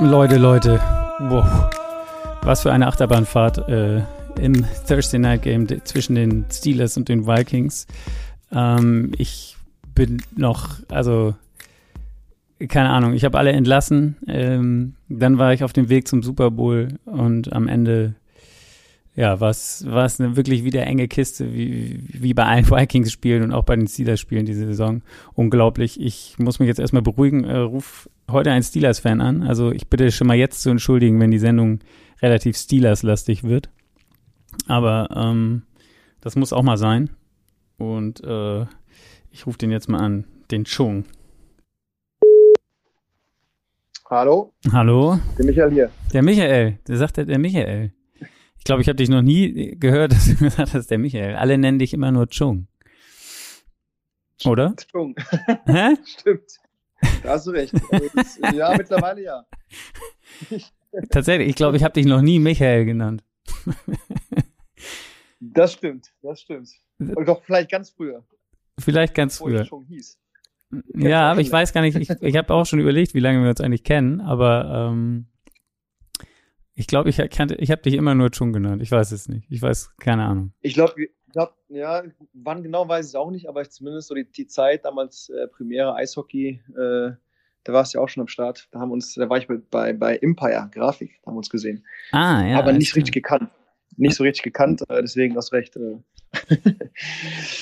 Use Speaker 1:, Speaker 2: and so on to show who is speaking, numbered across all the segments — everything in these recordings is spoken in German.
Speaker 1: Leute, Leute. Wow. Was für eine Achterbahnfahrt äh, im Thursday Night Game zwischen den Steelers und den Vikings. Ähm, ich bin noch, also keine Ahnung, ich habe alle entlassen. Ähm, dann war ich auf dem Weg zum Super Bowl und am Ende, ja, war es eine wirklich wieder enge Kiste, wie, wie bei allen Vikings-Spielen und auch bei den Steelers-Spielen diese Saison. Unglaublich. Ich muss mich jetzt erstmal beruhigen. Äh, ruf heute ein Steelers-Fan an. Also ich bitte schon mal jetzt zu entschuldigen, wenn die Sendung relativ Steelers-lastig wird. Aber ähm, das muss auch mal sein. Und äh, ich rufe den jetzt mal an, den Chung.
Speaker 2: Hallo?
Speaker 1: Hallo?
Speaker 2: Der Michael hier.
Speaker 1: Der Michael, der sagt der Michael. Ich glaube, ich habe dich noch nie gehört, dass du gesagt hast, der Michael. Alle nennen dich immer nur Chung. Oder?
Speaker 2: Chung. Hä? Stimmt. Da hast du recht. ja, mittlerweile ja.
Speaker 1: Tatsächlich, ich glaube, ich habe dich noch nie Michael genannt.
Speaker 2: das stimmt, das stimmt. Und doch vielleicht ganz früher.
Speaker 1: Vielleicht ganz früher. Schon hieß. Ja, aber ich weiß gar nicht, ich, ich habe auch schon überlegt, wie lange wir uns eigentlich kennen, aber ähm, ich glaube, ich, ich habe dich immer nur Chung genannt. Ich weiß es nicht. Ich weiß, keine Ahnung.
Speaker 2: Ich glaube, glaub, ja, wann genau weiß ich es auch nicht, aber zumindest so die, die Zeit damals äh, Premiere Eishockey, äh, da warst du ja auch schon am Start. Da haben uns, da war ich bei, bei Empire Grafik, da haben wir uns gesehen.
Speaker 1: Ah, ja.
Speaker 2: Aber nicht richtig gekannt. Nicht so richtig gekannt, äh, deswegen hast recht. Äh.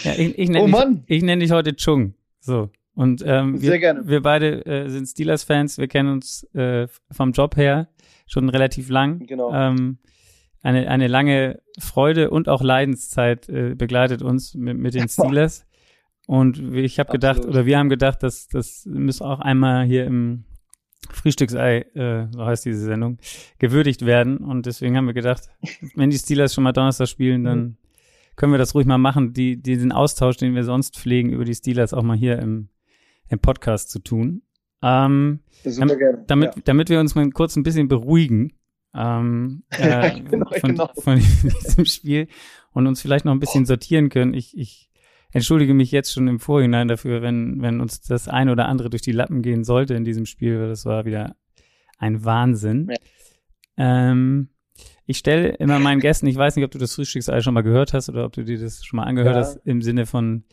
Speaker 1: ja, ich, ich nenne oh Mann! Dich, ich nenne dich heute Chung. So. Und ähm, wir, gerne. wir beide äh, sind Steelers-Fans, wir kennen uns äh, vom Job her schon relativ lang.
Speaker 2: Genau.
Speaker 1: Ähm, eine, eine lange Freude und auch Leidenszeit äh, begleitet uns mit, mit den Steelers. Und ich habe gedacht, oder wir haben gedacht, dass das muss auch einmal hier im Frühstücksei, äh, so heißt diese Sendung, gewürdigt werden. Und deswegen haben wir gedacht, wenn die Steelers schon mal Donnerstag spielen, dann mhm. können wir das ruhig mal machen, die, diesen Austausch, den wir sonst pflegen, über die Steelers auch mal hier im, im Podcast zu tun. Ähm, damit, damit, ja. damit wir uns mal kurz ein bisschen beruhigen ähm, äh, genau, von, genau. von diesem Spiel und uns vielleicht noch ein bisschen sortieren können. Ich, ich entschuldige mich jetzt schon im Vorhinein dafür, wenn, wenn uns das ein oder andere durch die Lappen gehen sollte in diesem Spiel, weil das war wieder ein Wahnsinn. Ja. Ähm, ich stelle immer meinen Gästen, ich weiß nicht, ob du das Frühstücksei schon mal gehört hast oder ob du dir das schon mal angehört ja. hast, im Sinne von,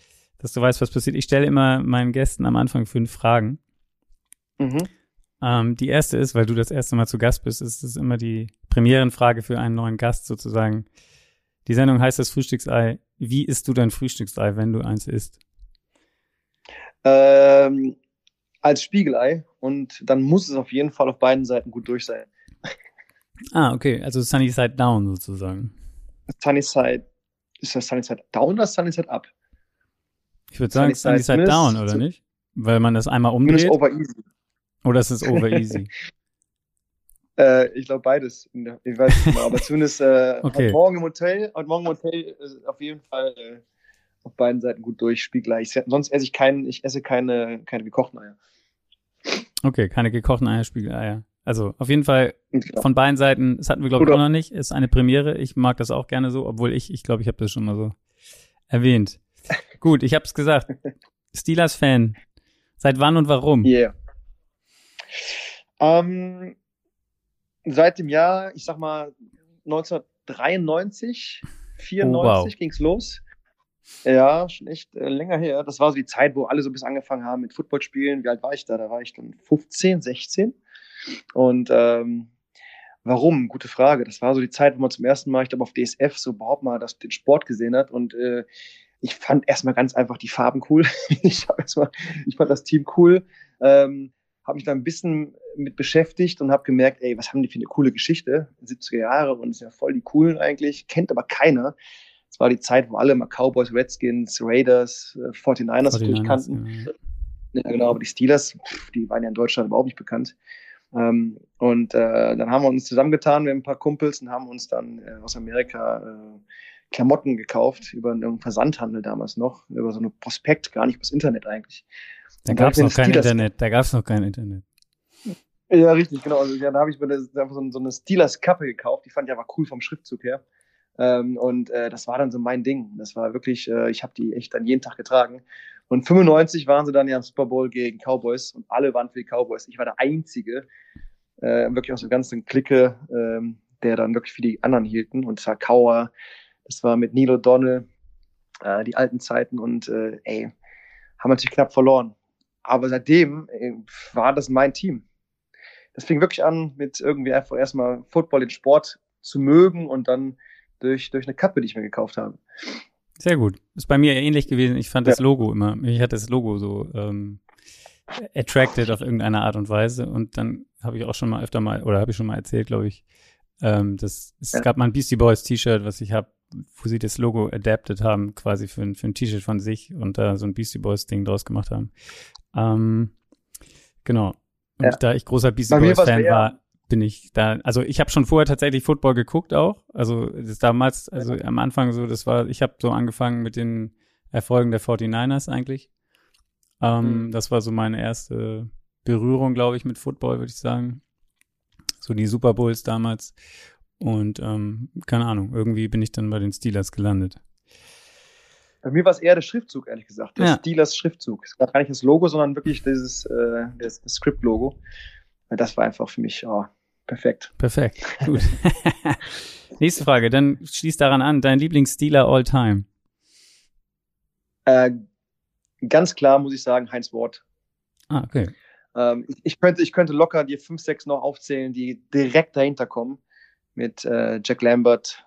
Speaker 1: dass du weißt, was passiert. Ich stelle immer meinen Gästen am Anfang fünf Fragen. Mhm. Ähm, die erste ist, weil du das erste Mal zu Gast bist, ist es immer die Premierenfrage für einen neuen Gast sozusagen. Die Sendung heißt das Frühstücksei. Wie isst du dein Frühstücksei, wenn du eins isst?
Speaker 2: Ähm, als Spiegelei und dann muss es auf jeden Fall auf beiden Seiten gut durch sein.
Speaker 1: Ah, okay, also Sunny Side Down sozusagen.
Speaker 2: Sunny Side, ist das Sunny Side Down oder Sunny Side Up?
Speaker 1: Ich würde sagen Sunny Side, Side Down, oder nicht? Weil man das einmal umdreht.
Speaker 2: Over easy.
Speaker 1: Oder ist es over easy?
Speaker 2: äh, ich glaube beides. Ich weiß nicht mehr, aber zumindest äh, okay. morgen im Hotel, heute morgen im Hotel äh, auf jeden Fall äh, auf beiden Seiten gut durch, spielgleich. Sonst esse ich keinen, ich esse keine, keine gekochten Eier.
Speaker 1: Okay, keine gekochten Eier, Spiegeleier. Also auf jeden Fall genau. von beiden Seiten, das hatten wir glaube ich auch noch nicht, ist eine Premiere. Ich mag das auch gerne so, obwohl ich, ich glaube, ich habe das schon mal so erwähnt. Gut, ich habe es gesagt. Steelers-Fan. Seit wann und warum?
Speaker 2: Yeah. Ähm, seit dem Jahr, ich sag mal, 1993, 94 oh, wow. ging's los. Ja, schon echt äh, länger her. Das war so die Zeit, wo alle so ein bisschen angefangen haben mit Footballspielen. Wie alt war ich da? Da war ich dann 15, 16. Und ähm, warum? Gute Frage. Das war so die Zeit, wo man zum ersten Mal, ich glaube, auf DSF so überhaupt mal das, den Sport gesehen hat. Und äh, ich fand erstmal ganz einfach die Farben cool. ich, hab erstmal, ich fand das Team cool. Ähm, habe mich da ein bisschen mit beschäftigt und habe gemerkt, ey, was haben die für eine coole Geschichte? 70er Jahre und ist ja voll die coolen eigentlich, kennt aber keiner. Es war die Zeit, wo alle mal Cowboys, Redskins, Raiders, 49ers, 49ers natürlich kannten. Ja. ja. genau, aber die Steelers, pff, die waren ja in Deutschland überhaupt nicht bekannt. Ähm, und äh, dann haben wir uns zusammengetan, haben ein paar Kumpels und haben uns dann äh, aus Amerika äh, Klamotten gekauft über einen Versandhandel damals noch, über so ein Prospekt, gar nicht übers Internet eigentlich.
Speaker 1: Da gab es noch kein Steelers Internet, da gab es noch kein Internet.
Speaker 2: Ja, richtig, genau. Also, ja, da habe ich mir das, einfach so, so eine Steelers-Kappe gekauft. Die fand ich aber cool vom Schriftzug her. Ähm, und äh, das war dann so mein Ding. Das war wirklich, äh, ich habe die echt dann jeden Tag getragen. Und 95 waren sie dann ja im Super Bowl gegen Cowboys und alle waren für die Cowboys. Ich war der Einzige, äh, wirklich aus der ganzen Clique, ähm, der dann wirklich für die anderen hielten. Und es war Kauer, das war mit Neil O'Donnell, äh, die alten Zeiten und äh, ey, haben natürlich knapp verloren. Aber seitdem ey, war das mein Team. Das fing wirklich an, mit irgendwie einfach erstmal Football, den Sport zu mögen und dann durch, durch eine Kappe, die ich mir gekauft habe.
Speaker 1: Sehr gut. Ist bei mir ähnlich gewesen. Ich fand ja. das Logo immer, ich hatte das Logo so ähm, attracted auf irgendeine Art und Weise. Und dann habe ich auch schon mal öfter mal, oder habe ich schon mal erzählt, glaube ich, ähm, das, es ja. gab mal ein Beastie Boys T-Shirt, was ich habe, wo sie das Logo adapted haben, quasi für, ein für ein T-Shirt von sich und da so ein Beastie Boys Ding draus gemacht haben. Ähm, genau. Und ja. da ich großer Beastie Boys Fan war, bin ich da, also ich habe schon vorher tatsächlich Football geguckt auch. Also das damals, also am Anfang so, das war, ich habe so angefangen mit den Erfolgen der 49ers eigentlich. Ähm, mhm. Das war so meine erste Berührung, glaube ich, mit Football, würde ich sagen. So die Super Bowls damals. Und ähm, keine Ahnung, irgendwie bin ich dann bei den Steelers gelandet.
Speaker 2: Bei mir war es eher der Schriftzug, ehrlich gesagt. Der ja. Steelers Schriftzug. Es war gar nicht das Logo, sondern wirklich dieses äh, das, das Script-Logo. Das war einfach für mich oh, perfekt.
Speaker 1: Perfekt, gut. Nächste Frage, dann schließ daran an. Dein Lieblings-Steeler all time?
Speaker 2: Äh, ganz klar muss ich sagen, Heinz Ward.
Speaker 1: Ah, okay.
Speaker 2: Ähm, ich, ich, könnte, ich könnte locker dir fünf, sechs noch aufzählen, die direkt dahinter kommen. Mit äh, Jack Lambert,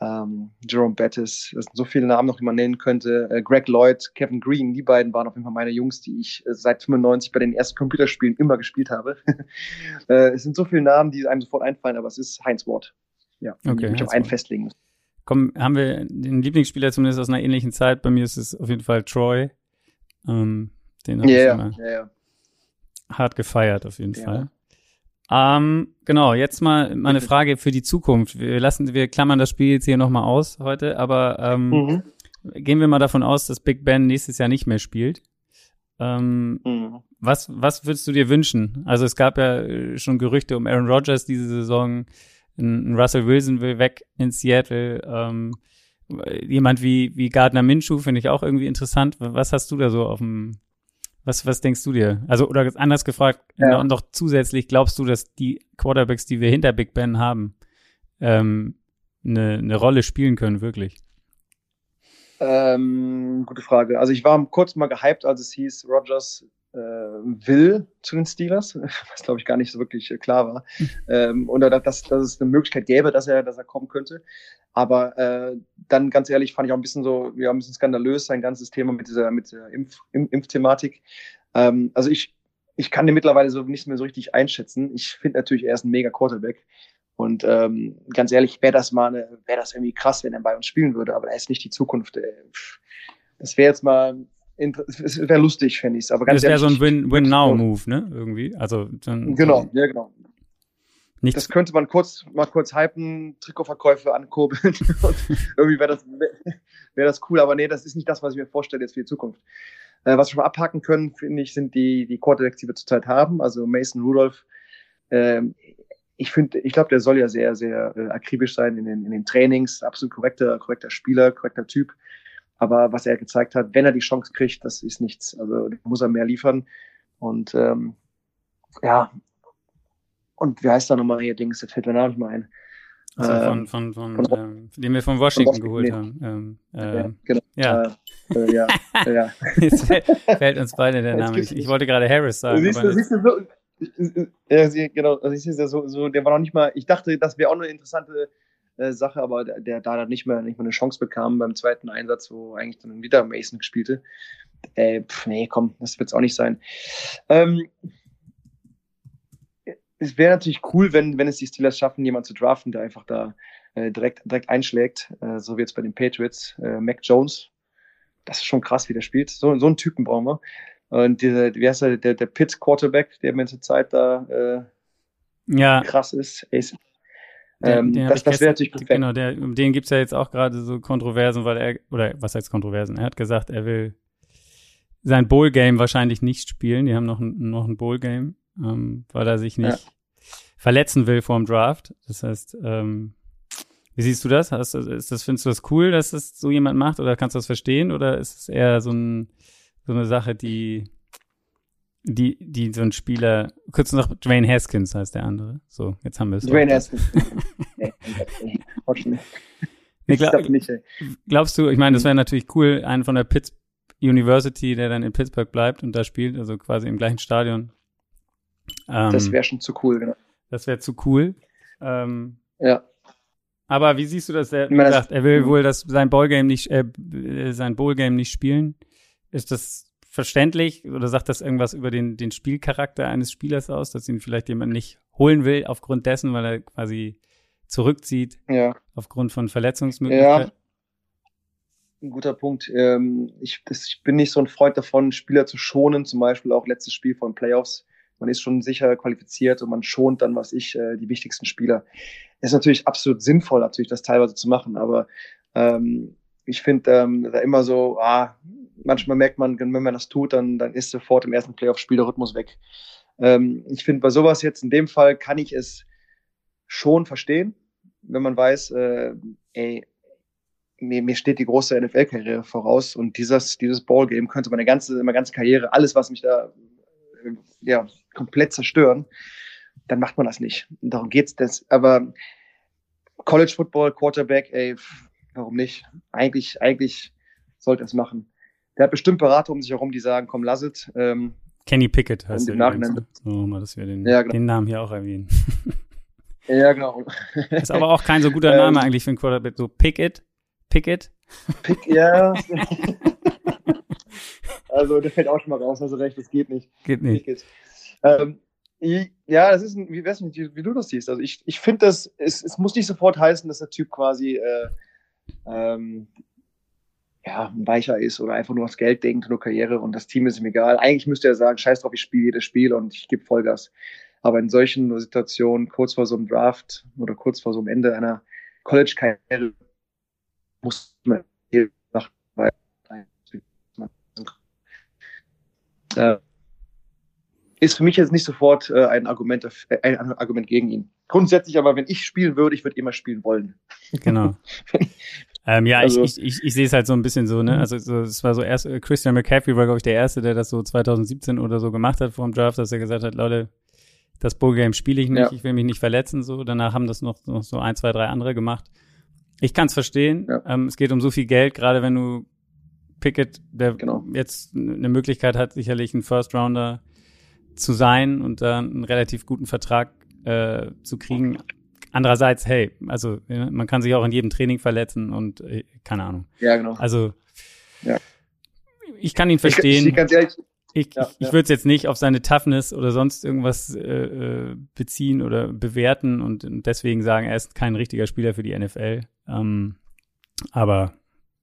Speaker 2: ähm, Jerome Bettis, das sind so viele Namen noch, die man nennen könnte. Äh, Greg Lloyd, Kevin Green, die beiden waren auf jeden Fall meine Jungs, die ich äh, seit 95 bei den ersten Computerspielen immer gespielt habe. äh, es sind so viele Namen, die einem sofort einfallen, aber es ist Heinz Ward. Ja,
Speaker 1: okay,
Speaker 2: ich mich auf einen festlegen muss.
Speaker 1: Komm, haben wir den Lieblingsspieler zumindest aus einer ähnlichen Zeit? Bei mir ist es auf jeden Fall Troy. Ähm, den habe yeah, ich immer yeah, yeah. hart gefeiert, auf jeden Fall. Ähm, genau, jetzt mal meine Frage für die Zukunft. Wir lassen, wir klammern das Spiel jetzt hier nochmal aus heute, aber ähm, mhm. gehen wir mal davon aus, dass Big Ben nächstes Jahr nicht mehr spielt. Ähm, mhm. was, was würdest du dir wünschen? Also es gab ja äh, schon Gerüchte um Aaron Rodgers diese Saison, ein, Russell Wilson will weg in Seattle. Ähm, jemand wie, wie Gardner Minshew finde ich auch irgendwie interessant. Was hast du da so auf dem, was, was denkst du dir? Also, oder anders gefragt, ja. noch zusätzlich, glaubst du, dass die Quarterbacks, die wir hinter Big Ben haben, ähm, eine, eine Rolle spielen können, wirklich?
Speaker 2: Ähm, gute Frage. Also ich war kurz mal gehypt, als es hieß, Rogers will zu den Steelers, was glaube ich gar nicht so wirklich äh, klar war. Hm. ähm, und dass, dass es eine Möglichkeit gäbe, dass er, dass er kommen könnte. Aber äh, dann ganz ehrlich fand ich auch ein bisschen so, ja, ein bisschen skandalös, sein ganzes Thema mit dieser, mit der Impf, Impfthematik. Ähm, also ich, ich kann den mittlerweile so nicht mehr so richtig einschätzen. Ich finde natürlich, er ist ein mega Quarterback. Und ähm, ganz ehrlich, wäre das mal wäre das irgendwie krass, wenn er bei uns spielen würde, aber er ist nicht die Zukunft. Das wäre jetzt mal, es wäre lustig, fände ich es.
Speaker 1: das wäre so ein Win-Now-Move, ne? Irgendwie. Also dann,
Speaker 2: genau, ja genau. Nichts. Das könnte man kurz mal kurz hypen, Trikotverkäufe ankurbeln irgendwie wäre das, wär das cool, aber nee, das ist nicht das, was ich mir vorstelle jetzt für die Zukunft. Äh, was wir schon mal abhaken können, finde ich, sind die, die Quarterbacks, die wir zurzeit haben. Also Mason Rudolph. Ähm, ich finde, ich glaube, der soll ja sehr, sehr äh, akribisch sein in den, in den Trainings. Absolut korrekter, korrekter Spieler, korrekter Typ. Aber was er gezeigt hat, wenn er die Chance kriegt, das ist nichts. Also muss er mehr liefern. Und ähm, ja, und wie heißt da nochmal hier Dings? Das fällt mir auch nicht mal ein.
Speaker 1: Also von, von, von, von, ähm, den wir von Washington, von geholt nee. haben. Ähm, äh, ja, genau. Ja. Äh, ja, ja. Jetzt fällt uns beide der Name nicht. Ich wollte gerade Harris sagen. Siehst du, siehst du
Speaker 2: so, ja, genau, also ich sehe so, so, der war noch nicht mal, ich dachte, das wäre auch eine interessante äh, Sache, aber der, der da nicht mehr, nicht mehr eine Chance bekam beim zweiten Einsatz, wo eigentlich dann wieder Mason spielte. Äh, pf, nee, komm, das wird es auch nicht sein. Ähm, es wäre natürlich cool, wenn, wenn es die Steelers schaffen, jemanden zu draften, der einfach da äh, direkt, direkt einschlägt, äh, so wie jetzt bei den Patriots. Äh, Mac Jones, das ist schon krass, wie der spielt. So, so einen Typen brauchen wir. Und dieser, wie heißt der, der, der Pitt Quarterback, der mir zur Zeit da äh,
Speaker 1: ja.
Speaker 2: krass ist. ist den, den das das wäre natürlich perfekt.
Speaker 1: Genau, der, um den gibt's ja jetzt auch gerade so Kontroversen, weil er, oder was heißt Kontroversen? Er hat gesagt, er will sein Bowl-Game wahrscheinlich nicht spielen. Die haben noch ein, noch ein Bowl-Game ähm, weil er sich nicht ja. verletzen will vor dem Draft. Das heißt, ähm, Wie siehst du das? Hast, ist das? Findest du das cool, dass das so jemand macht oder kannst du das verstehen oder ist es eher so, ein, so eine Sache, die, die, die so ein Spieler, kurz noch Dwayne Haskins heißt der andere. So, jetzt haben wir es.
Speaker 2: Dwayne Haskins. nee, nee,
Speaker 1: nee, glaub, nicht, glaubst du, ich meine, das wäre natürlich cool, einen von der Pitts University, der dann in Pittsburgh bleibt und da spielt, also quasi im gleichen Stadion.
Speaker 2: Ähm, das wäre schon zu cool, genau.
Speaker 1: Das wäre zu cool. Ähm,
Speaker 2: ja.
Speaker 1: Aber wie siehst du das? Er, wie gesagt, er will wohl das, sein Ballgame nicht, äh, sein Ballgame nicht spielen. Ist das verständlich oder sagt das irgendwas über den, den Spielcharakter eines Spielers aus, dass ihn vielleicht jemand nicht holen will aufgrund dessen, weil er quasi zurückzieht
Speaker 2: ja.
Speaker 1: aufgrund von Verletzungsmöglichkeiten? Ja.
Speaker 2: Ein guter Punkt. Ähm, ich, ich bin nicht so ein Freund davon, Spieler zu schonen, zum Beispiel auch letztes Spiel von Playoffs. Man ist schon sicher qualifiziert und man schont dann, was ich, äh, die wichtigsten Spieler ist natürlich absolut sinnvoll, natürlich das teilweise zu machen, aber ähm, ich finde ähm, da immer so, ah, manchmal merkt man, wenn man das tut, dann, dann ist sofort im ersten Playoff-Spiel der Rhythmus weg. Ähm, ich finde, bei sowas jetzt in dem Fall kann ich es schon verstehen, wenn man weiß, äh, ey, mir, mir steht die große NFL-Karriere voraus und dieses, dieses Ballgame könnte meine ganze, meine ganze Karriere, alles, was mich da äh, ja, komplett zerstören dann macht man das nicht. Und darum geht's. Das, aber College Football, Quarterback, ey, warum nicht? Eigentlich, eigentlich sollte es machen. Der hat bestimmt Berater um sich herum, die sagen, komm, lass es. Ähm,
Speaker 1: Kenny Pickett heißt
Speaker 2: er. Nachhinein.
Speaker 1: Ne? So, mal, dass wir den, ja, genau. den Namen hier auch erwähnen.
Speaker 2: ja, genau.
Speaker 1: ist aber auch kein so guter Name ähm, eigentlich für einen Quarterback. So Pickett, Pickett.
Speaker 2: Pick, ja. also, der fällt auch schon mal raus, also recht, das geht nicht.
Speaker 1: Geht nicht.
Speaker 2: Ähm, ja, das ist ein, wie, weiß nicht, wie du das siehst. Also ich, ich finde das, es, es muss nicht sofort heißen, dass der Typ quasi äh, ähm, ja, ein Weicher ist oder einfach nur aufs Geld denkt, nur Karriere und das Team ist ihm egal. Eigentlich müsste er sagen, scheiß drauf, ich spiele jedes Spiel und ich gebe Vollgas. Aber in solchen Situationen, kurz vor so einem Draft oder kurz vor so einem Ende einer College-Karriere, muss man hier nach äh, ist für mich jetzt nicht sofort äh, ein, Argument, äh, ein Argument gegen ihn. Grundsätzlich aber, wenn ich spielen würde, ich würde immer spielen wollen.
Speaker 1: Genau. ähm, ja, also, ich, ich, ich, ich sehe es halt so ein bisschen so, ne? Mhm. Also so, es war so erst, äh, Christian McCaffrey war, glaube ich, der Erste, der das so 2017 oder so gemacht hat vor dem Draft, dass er gesagt hat, Leute, das Bullgame spiele ich nicht, ja. ich will mich nicht verletzen. So, danach haben das noch, noch so ein, zwei, drei andere gemacht. Ich kann es verstehen. Ja. Ähm, es geht um so viel Geld, gerade wenn du Pickett, der genau. jetzt eine Möglichkeit hat, sicherlich einen First Rounder zu sein und dann einen relativ guten Vertrag äh, zu kriegen. Andererseits, hey, also man kann sich auch in jedem Training verletzen und äh, keine Ahnung.
Speaker 2: Ja, genau.
Speaker 1: Also ja. ich kann ihn verstehen. Ich, ich, ehrlich, ich, ja, ich, ich würde es jetzt nicht auf seine Toughness oder sonst irgendwas äh, äh, beziehen oder bewerten und, und, deswegen sagen, er ist kein richtiger Spieler für die NFL. Ähm, aber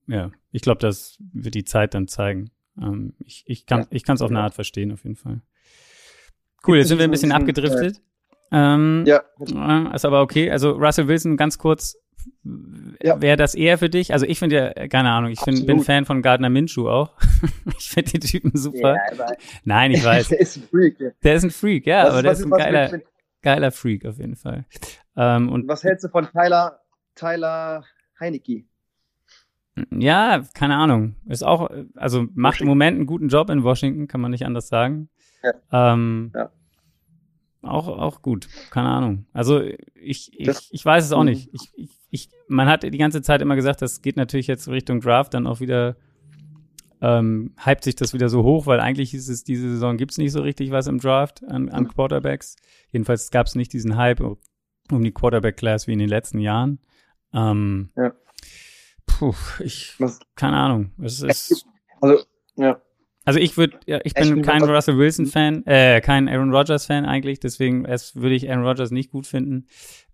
Speaker 1: ja, ich glaube, das wird die Zeit dann zeigen. Ähm, ich, ich kann es ja, auf eine Art verstehen, auf jeden Fall. Cool, jetzt sind wir ein bisschen abgedriftet. Ähm, ja. Ist aber okay. Also Russell Wilson, ganz kurz, ja. wäre das eher für dich? Also ich finde ja, keine Ahnung, ich find, bin Fan von Gardner Minshew auch. ich finde den Typen super. Ja, Nein, ich weiß.
Speaker 2: der ist ein Freak. Ja.
Speaker 1: Der ist ein Freak, ja, was, aber der ist ein geiler, geiler Freak auf jeden Fall. Ähm, und
Speaker 2: was hältst du von Tyler, Tyler Heinecke?
Speaker 1: Ja, keine Ahnung. Ist auch, also macht im Moment einen guten Job in Washington, kann man nicht anders sagen. Ja. Ähm, ja. Auch, auch gut, keine Ahnung. Also ich, ich, ich weiß es auch mhm. nicht. Ich, ich, ich, man hat die ganze Zeit immer gesagt, das geht natürlich jetzt Richtung Draft, dann auch wieder ähm, hypt sich das wieder so hoch, weil eigentlich ist es, diese Saison gibt es nicht so richtig was im Draft an, an mhm. Quarterbacks. Jedenfalls gab es nicht diesen Hype um die Quarterback-Class wie in den letzten Jahren. Ähm, ja. Puh, ich, was? keine Ahnung. Es ist,
Speaker 2: also, ja.
Speaker 1: Also ich würde, ja, ich bin kein Russell Wilson Fan, äh, kein Aaron Rodgers Fan eigentlich, deswegen würde ich Aaron Rodgers nicht gut finden.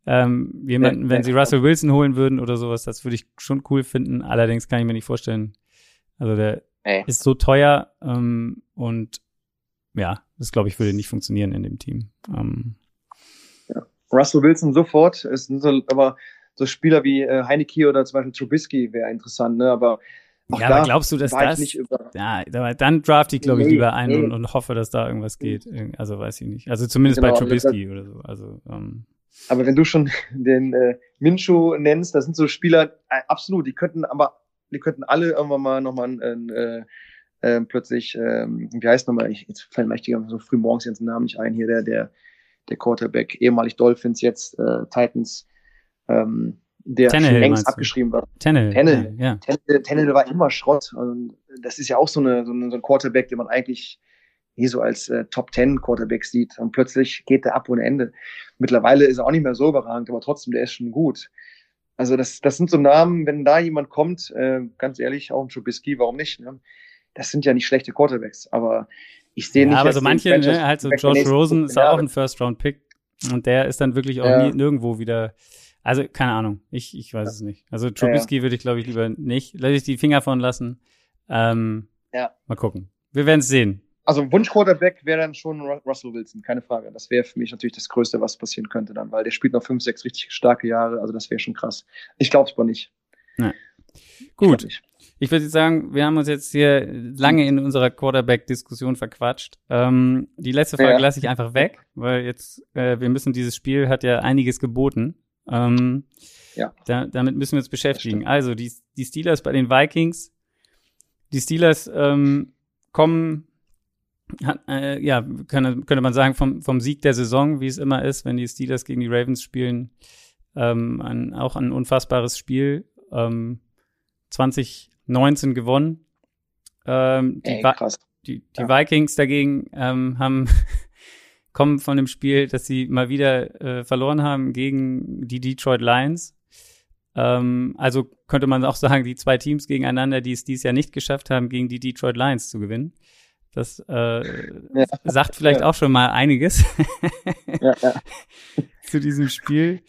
Speaker 1: Ähm, jemanden, wenn sie Russell Wilson holen würden oder sowas, das würde ich schon cool finden. Allerdings kann ich mir nicht vorstellen. Also der Ey. ist so teuer ähm, und ja, das glaube ich würde nicht funktionieren in dem Team. Ähm,
Speaker 2: ja. Russell Wilson sofort, ist so, aber so Spieler wie äh, Heineke oder zum Beispiel Trubisky wäre interessant, ne? Aber
Speaker 1: ja, aber glaubst du, dass das? Ja, dann draft ich, glaube ich, nee, lieber ein nee. und, und, hoffe, dass da irgendwas geht. Also weiß ich nicht. Also zumindest genau, bei Trubisky oder so. Also ähm,
Speaker 2: aber wenn du schon den äh, Minshu nennst, das sind so Spieler, äh, absolut, die könnten aber, die könnten alle irgendwann mal nochmal äh, äh, plötzlich, äh, wie heißt nochmal, ich, jetzt fallen mir echt so früh morgens jetzt den Namen nicht ein, hier der, der, der Quarterback, ehemalig Dolphins, jetzt äh, Titans, ähm, der
Speaker 1: Tannehill,
Speaker 2: längst abgeschrieben war.
Speaker 1: Tannehill.
Speaker 2: Tannehill, ja. Tannehill, Tannehill war immer Schrott. Und das ist ja auch so, eine, so, eine, so ein Quarterback, den man eigentlich nie so als äh, Top Ten Quarterback sieht. Und plötzlich geht der ab ohne Ende. Mittlerweile ist er auch nicht mehr so überragend, aber trotzdem, der ist schon gut. Also das, das sind so Namen, wenn da jemand kommt, äh, ganz ehrlich, auch ein Trubisky, warum nicht? Ne? Das sind ja nicht schlechte Quarterbacks, aber ich sehe ja, nicht.
Speaker 1: Aber so manche, ne, halt so Josh Rosen ist auch ein First-Round-Pick und der ist dann wirklich auch ja. nie, nirgendwo wieder. Also, keine Ahnung. Ich, ich weiß ja. es nicht. Also, Trubisky ja, würde ich, glaube ich, lieber nicht. Lass ich die Finger von lassen. Ähm, ja. Mal gucken. Wir werden es sehen.
Speaker 2: Also, Wunsch-Quarterback wäre dann schon Russell Wilson, keine Frage. Das wäre für mich natürlich das Größte, was passieren könnte dann, weil der spielt noch fünf, sechs richtig starke Jahre. Also, das wäre schon krass. Ich glaube es aber nicht.
Speaker 1: Ja. Gut. Ich, ich würde sagen, wir haben uns jetzt hier lange in unserer Quarterback-Diskussion verquatscht. Ähm, die letzte Frage ja. lasse ich einfach weg, weil jetzt, äh, wir müssen, dieses Spiel hat ja einiges geboten. Ähm, ja. Da, damit müssen wir uns beschäftigen. Also, die, die Steelers bei den Vikings. Die Steelers ähm, kommen, hat, äh, ja, könnte, könnte man sagen, vom, vom Sieg der Saison, wie es immer ist, wenn die Steelers gegen die Ravens spielen. Ähm, ein, auch ein unfassbares Spiel. Ähm, 2019 gewonnen. Ähm, die, Ey, krass. die, die ja. Vikings dagegen ähm, haben kommen von dem Spiel, dass sie mal wieder äh, verloren haben gegen die Detroit Lions. Ähm, also könnte man auch sagen, die zwei Teams gegeneinander, die es dieses Jahr nicht geschafft haben, gegen die Detroit Lions zu gewinnen. Das äh, ja. sagt vielleicht ja. auch schon mal einiges ja, zu diesem Spiel.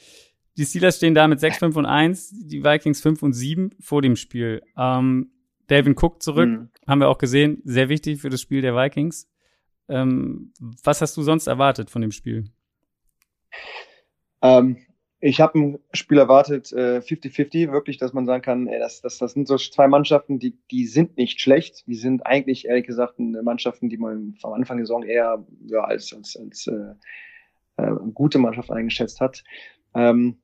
Speaker 1: Die Steelers stehen da mit 6, 5 und 1, die Vikings 5 und 7 vor dem Spiel. Ähm, Delvin Cook zurück, mhm. haben wir auch gesehen, sehr wichtig für das Spiel der Vikings. Ähm, was hast du sonst erwartet von dem Spiel?
Speaker 2: Ähm, ich habe ein Spiel erwartet, 50-50, äh, wirklich, dass man sagen kann, ey, das, das, das sind so zwei Mannschaften, die, die sind nicht schlecht. Die sind eigentlich, ehrlich gesagt, Mannschaften, die man am Anfang der Saison eher ja, als, als, als äh, äh, gute Mannschaft eingeschätzt hat. Ähm,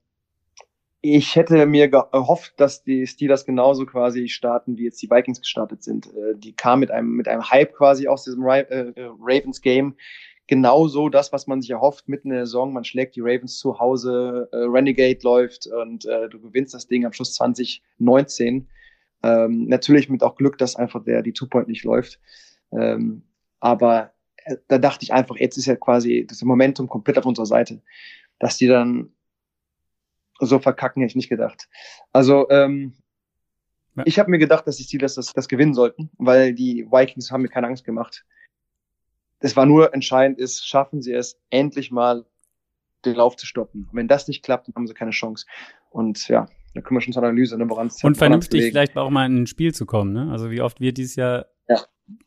Speaker 2: ich hätte mir gehofft, dass die Steelers genauso quasi starten, wie jetzt die Vikings gestartet sind. Äh, die kam mit einem, mit einem Hype quasi aus diesem äh, äh, Ravens Game. Genauso das, was man sich erhofft mitten in der Saison. Man schlägt die Ravens zu Hause, Renegade läuft und du gewinnst das Ding am Schluss 2019. Ähm, natürlich mit auch Glück, dass einfach der, die Two-Point nicht läuft. Ähm, aber da dachte ich einfach, jetzt ist ja quasi das Momentum komplett auf unserer Seite. Dass die dann so verkacken hätte ich nicht gedacht. Also ähm, ja. ich habe mir gedacht, dass die Steelers das, das gewinnen sollten, weil die Vikings haben mir keine Angst gemacht. Es war nur entscheidend ist, schaffen sie es endlich mal den Lauf zu stoppen. Wenn das nicht klappt, dann haben sie keine Chance. Und ja, da können wir schon zur Analyse, ne, woran
Speaker 1: es Und vernünftig vielleicht auch mal in ein Spiel zu kommen, ne? Also wie oft wir dieses Jahr ja.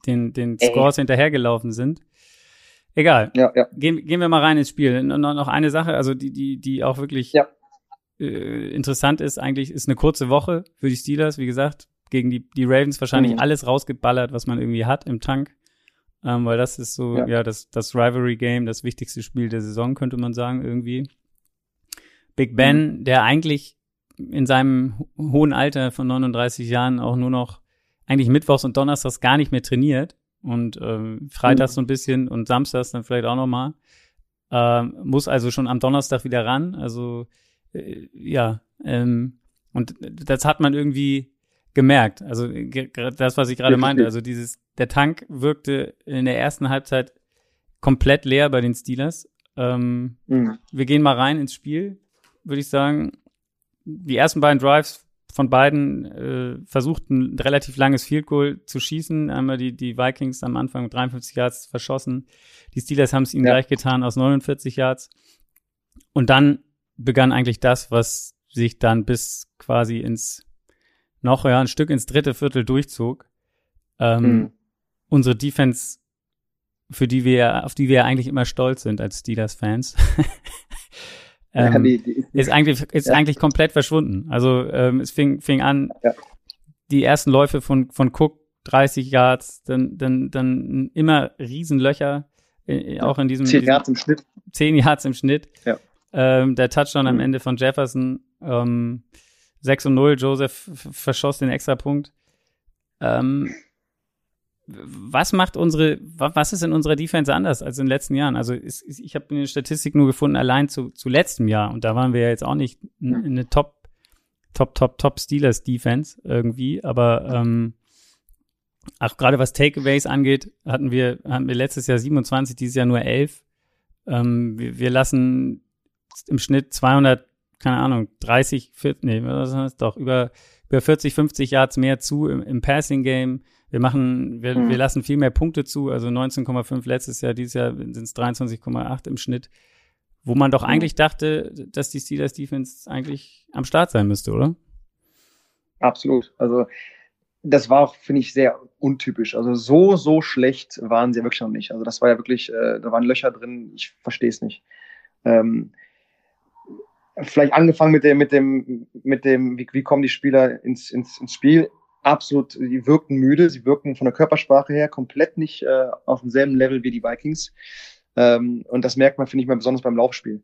Speaker 1: den, den Scores Ey. hinterhergelaufen sind. Egal. Ja, ja. Gehen, gehen wir mal rein ins Spiel. Noch, noch eine Sache, also die, die, die auch wirklich ja äh, interessant ist, eigentlich ist eine kurze Woche für die Steelers, wie gesagt, gegen die, die Ravens wahrscheinlich mhm. alles rausgeballert, was man irgendwie hat im Tank. Ähm, weil das ist so, ja, ja das, das Rivalry-Game, das wichtigste Spiel der Saison, könnte man sagen, irgendwie. Big Ben, mhm. der eigentlich in seinem hohen Alter von 39 Jahren auch nur noch eigentlich mittwochs und donnerstags gar nicht mehr trainiert und ähm, freitags mhm. so ein bisschen und samstags dann vielleicht auch noch mal. Ähm, muss also schon am Donnerstag wieder ran. Also äh, ja, ähm, und das hat man irgendwie gemerkt. Also das, was ich gerade meinte, also dieses, der Tank wirkte in der ersten Halbzeit komplett leer bei den Steelers. Ähm, mhm. Wir gehen mal rein ins Spiel, würde ich sagen. Die ersten beiden Drives von beiden äh, versuchten ein relativ langes Field Goal zu schießen. Einmal die, die Vikings am Anfang mit 53 Yards verschossen. Die Steelers haben es ihnen ja. gleich getan aus 49 Yards. Und dann begann eigentlich das, was sich dann bis quasi ins noch ja ein Stück ins dritte Viertel durchzog. Ähm, mhm. Unsere Defense, für die wir, auf die wir eigentlich immer stolz sind als Steelers-Fans, ähm, ja, die, die, ist eigentlich ist ja. eigentlich komplett verschwunden. Also ähm, es fing fing an, ja. die ersten Läufe von von Cook 30 Yards, dann dann dann immer Riesenlöcher, äh, auch in diesem
Speaker 2: 10 Yards im Schnitt.
Speaker 1: 10 Yards im Schnitt. Ja. Ähm, der Touchdown mhm. am Ende von Jefferson. Ähm, 6 und 0, Joseph verschoss den Extrapunkt. Ähm, was macht unsere, was ist in unserer Defense anders als in den letzten Jahren? Also ist, ich habe eine Statistik nur gefunden, allein zu, zu letztem Jahr, und da waren wir ja jetzt auch nicht eine Top, Top, Top, Top Steelers Defense irgendwie, aber ähm, auch gerade was Takeaways angeht, hatten wir, hatten wir letztes Jahr 27, dieses Jahr nur 11. Ähm, wir, wir lassen im Schnitt 200, keine Ahnung, 30, 40, nee, was heißt doch, über, über 40, 50 Yards mehr zu im, im Passing Game. Wir machen, wir, mhm. wir lassen viel mehr Punkte zu, also 19,5 letztes Jahr, dieses Jahr sind es 23,8 im Schnitt, wo man doch mhm. eigentlich dachte, dass die Steelers Defense eigentlich am Start sein müsste, oder?
Speaker 2: Absolut. Also das war auch, finde ich, sehr untypisch. Also so, so schlecht waren sie wirklich noch nicht. Also das war ja wirklich, äh, da waren Löcher drin, ich verstehe es nicht. Ähm, vielleicht angefangen mit dem, mit dem, mit dem, wie, wie kommen die Spieler ins, ins, ins Spiel? Absolut, die wirkten müde, sie wirkten von der Körpersprache her komplett nicht äh, auf demselben Level wie die Vikings. Ähm, und das merkt man, finde ich mal besonders beim Laufspiel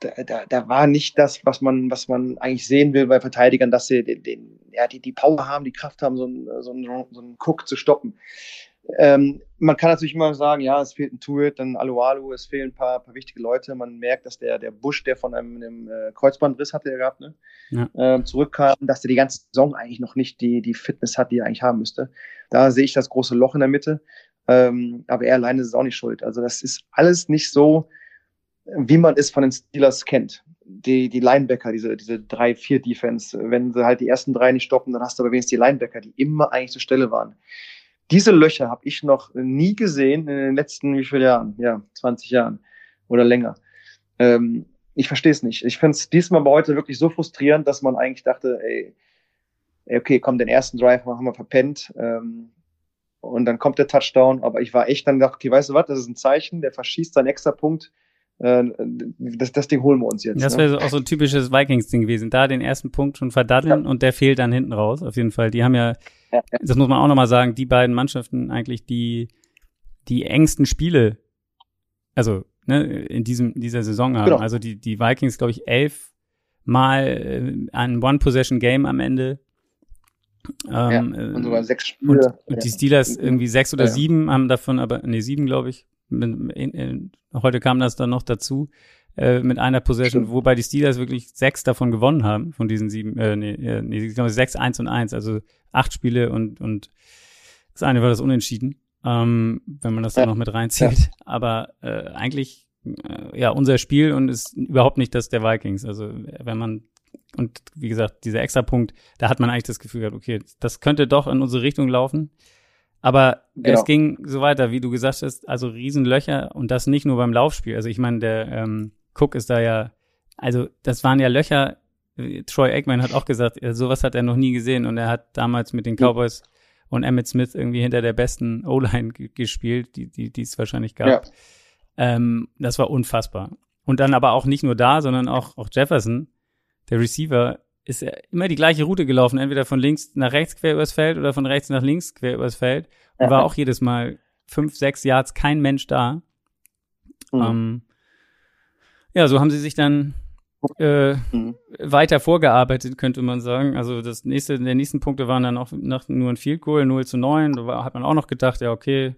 Speaker 2: da, da, da war nicht das, was man, was man eigentlich sehen will bei Verteidigern, dass sie den, den, ja, die, die Power haben, die Kraft haben, so einen, so einen, so einen Cook zu stoppen. Ähm, man kann natürlich immer sagen, ja, es fehlt ein Tuit, dann Alualu, es fehlen ein paar, paar wichtige Leute. Man merkt, dass der, der Busch, der von einem, einem äh, Kreuzbandriss hatte er gehabt, ne? Ja. Ähm, zurückkam, dass der die ganze Saison eigentlich noch nicht die, die Fitness hat, die er eigentlich haben müsste. Da sehe ich das große Loch in der Mitte. Ähm, aber er alleine ist auch nicht schuld. Also das ist alles nicht so, wie man es von den Steelers kennt. Die, die Linebacker, diese, diese 3-4-Defense, wenn sie halt die ersten drei nicht stoppen, dann hast du aber wenigstens die Linebacker, die immer eigentlich zur Stelle waren. Diese Löcher habe ich noch nie gesehen in den letzten, wie viele Jahren? Ja, 20 Jahren oder länger. Ähm, ich verstehe es nicht. Ich finde es diesmal bei heute wirklich so frustrierend, dass man eigentlich dachte, ey, okay, komm, den ersten Drive haben wir verpennt. Ähm, und dann kommt der Touchdown. Aber ich war echt dann gedacht, okay, weißt du was, das ist ein Zeichen, der verschießt seinen extra Punkt äh, das, das Ding holen wir uns jetzt.
Speaker 1: Das wäre ne? auch so ein typisches Vikings-Ding gewesen. Da den ersten Punkt schon verdaddeln ja. und der fehlt dann hinten raus, auf jeden Fall. Die haben ja, ja, ja. das muss man auch nochmal sagen, die beiden Mannschaften eigentlich die, die engsten Spiele, also ne, in diesem, dieser Saison haben. Genau. Also die, die Vikings, glaube ich, elf Mal äh, ein One-Possession-Game am Ende.
Speaker 2: Ähm, ja, und sogar sechs Spiele.
Speaker 1: Und, und die Steelers irgendwie sechs oder sieben haben davon, aber, nee, sieben, glaube ich, heute kam das dann noch dazu, äh, mit einer Possession, Stimmt. wobei die Steelers wirklich sechs davon gewonnen haben, von diesen sieben, äh, nee, äh, nee ich glaube sechs, eins und eins, also acht Spiele und, und das eine war das Unentschieden, ähm, wenn man das dann noch mit reinzieht. Ja. Aber äh, eigentlich äh, ja unser Spiel und ist überhaupt nicht das der Vikings. Also wenn man und wie gesagt, dieser Extrapunkt, da hat man eigentlich das Gefühl gehabt, okay, das könnte doch in unsere Richtung laufen. Aber genau. es ging so weiter, wie du gesagt hast, also Riesenlöcher und das nicht nur beim Laufspiel. Also ich meine, der ähm, Cook ist da ja, also das waren ja Löcher. Troy Aikman hat auch gesagt, sowas hat er noch nie gesehen und er hat damals mit den Cowboys und Emmett Smith irgendwie hinter der besten O-Line gespielt, die die die es wahrscheinlich gab. Ja. Ähm, das war unfassbar. Und dann aber auch nicht nur da, sondern auch auch Jefferson, der Receiver, ist er immer die gleiche Route gelaufen, entweder von links nach rechts quer übers Feld oder von rechts nach links quer übers Feld. Und ja. war auch jedes Mal fünf, sechs Yards kein Mensch da. Mhm. Ähm, ja, so haben sie sich dann äh, mhm. weiter vorgearbeitet, könnte man sagen. Also das nächste, der nächsten Punkte waren dann auch nach nur ein Field Goal, 0 zu 9. Da war, hat man auch noch gedacht, ja, okay,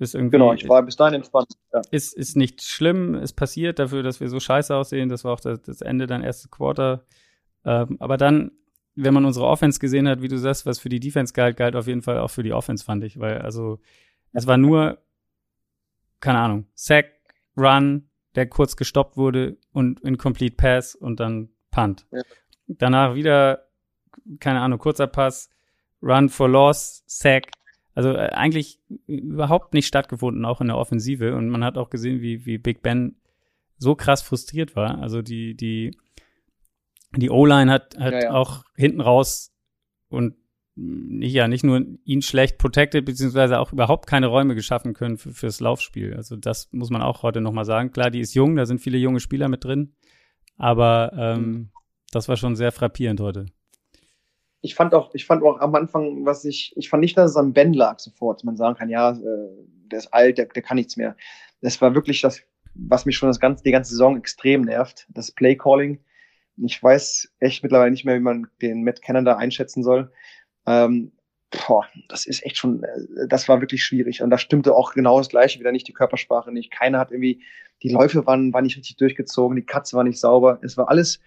Speaker 1: ist irgendwie.
Speaker 2: Genau, ich war bis dahin entspannt.
Speaker 1: Ja. Ist, ist nicht schlimm, ist passiert dafür, dass wir so scheiße aussehen. Das war auch das, das Ende dann erste Quarter. Ähm, aber dann, wenn man unsere Offense gesehen hat, wie du sagst, was für die Defense galt, galt auf jeden Fall auch für die Offense, fand ich. Weil, also, es war nur, keine Ahnung, Sack, Run, der kurz gestoppt wurde und Incomplete Pass und dann Punt. Ja. Danach wieder, keine Ahnung, kurzer Pass, Run for Loss, Sack. Also äh, eigentlich überhaupt nicht stattgefunden, auch in der Offensive. Und man hat auch gesehen, wie, wie Big Ben so krass frustriert war. Also die, die die O-Line hat, hat ja, ja. auch hinten raus und nicht, ja, nicht nur ihn schlecht protected, beziehungsweise auch überhaupt keine Räume geschaffen können für, fürs Laufspiel. Also das muss man auch heute nochmal sagen. Klar, die ist jung, da sind viele junge Spieler mit drin, aber ähm, mhm. das war schon sehr frappierend heute.
Speaker 2: Ich fand auch, ich fand auch am Anfang, was ich, ich fand nicht, dass es am Ben lag sofort, man sagen kann, ja, äh, der ist alt, der, der kann nichts mehr. Das war wirklich das was mich schon das ganze, die ganze Saison extrem nervt, das Play Calling. Ich weiß echt mittlerweile nicht mehr, wie man den Matt Canada einschätzen soll. Ähm, boah, das ist echt schon, äh, das war wirklich schwierig. Und da stimmte auch genau das Gleiche wieder nicht, die Körpersprache nicht. Keiner hat irgendwie, die Läufe waren, waren nicht richtig durchgezogen, die Katze war nicht sauber. Es war alles,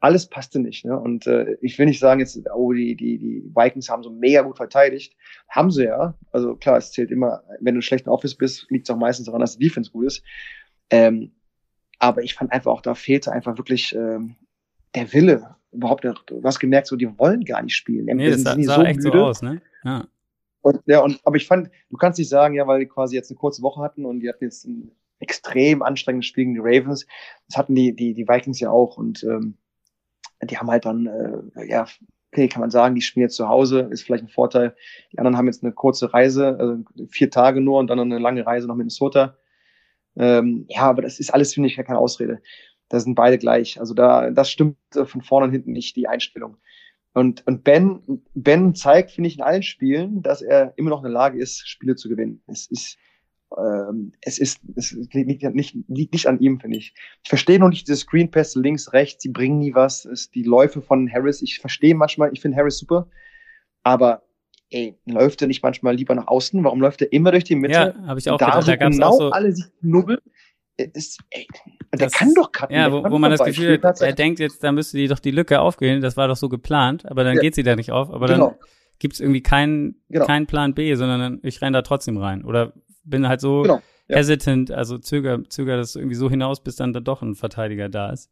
Speaker 2: alles passte nicht. Ne? Und äh, ich will nicht sagen, jetzt, oh, die, die, die Vikings haben so mega gut verteidigt. Haben sie ja. Also klar, es zählt immer, wenn du ein schlechter Office bist, liegt es auch meistens daran, dass die Defense gut ist. Ähm, aber ich fand einfach auch, da fehlte einfach wirklich ähm, der Wille. Überhaupt, du hast gemerkt, so, die wollen gar nicht spielen.
Speaker 1: Nee, das sah, sah so echt müde. so aus, ne? Ja.
Speaker 2: Und, ja, und, aber ich fand, du kannst nicht sagen, ja, weil die quasi jetzt eine kurze Woche hatten und die hatten jetzt ein extrem anstrengendes Spiel gegen die Ravens. Das hatten die, die, die Vikings ja auch und ähm, die haben halt dann, äh, ja, okay, kann man sagen, die spielen jetzt zu Hause, ist vielleicht ein Vorteil. Die anderen haben jetzt eine kurze Reise, also vier Tage nur und dann eine lange Reise nach Minnesota. Ähm, ja, aber das ist alles, finde ich, keine Ausrede. Da sind beide gleich. Also da, das stimmt von vorne und hinten nicht, die Einstellung. Und, und Ben, Ben zeigt, finde ich, in allen Spielen, dass er immer noch in der Lage ist, Spiele zu gewinnen. Es ist, ähm, es ist, es liegt nicht, liegt nicht an ihm, finde ich. Ich verstehe noch nicht diese Screen Pass links, rechts, die bringen nie was. Es, die Läufe von Harris, ich verstehe manchmal, ich finde Harris super, aber ey, läuft er nicht manchmal lieber nach außen? Warum läuft er immer durch die Mitte?
Speaker 1: Ja, habe ich auch
Speaker 2: da
Speaker 1: gedacht.
Speaker 2: Da gab's genau auch so alle sich knubbeln. Ist, ey, der das, kann doch cutten.
Speaker 1: Ja, wo, wo man das Gefühl hat, er denkt jetzt, da müsste die doch die Lücke aufgehen, das war doch so geplant, aber dann ja. geht sie da nicht auf, aber genau. dann gibt's irgendwie keinen genau. keinen Plan B, sondern ich renne da trotzdem rein. Oder bin halt so genau. ja. hesitant, also zöger, zöger das irgendwie so hinaus, bis dann da doch ein Verteidiger da ist.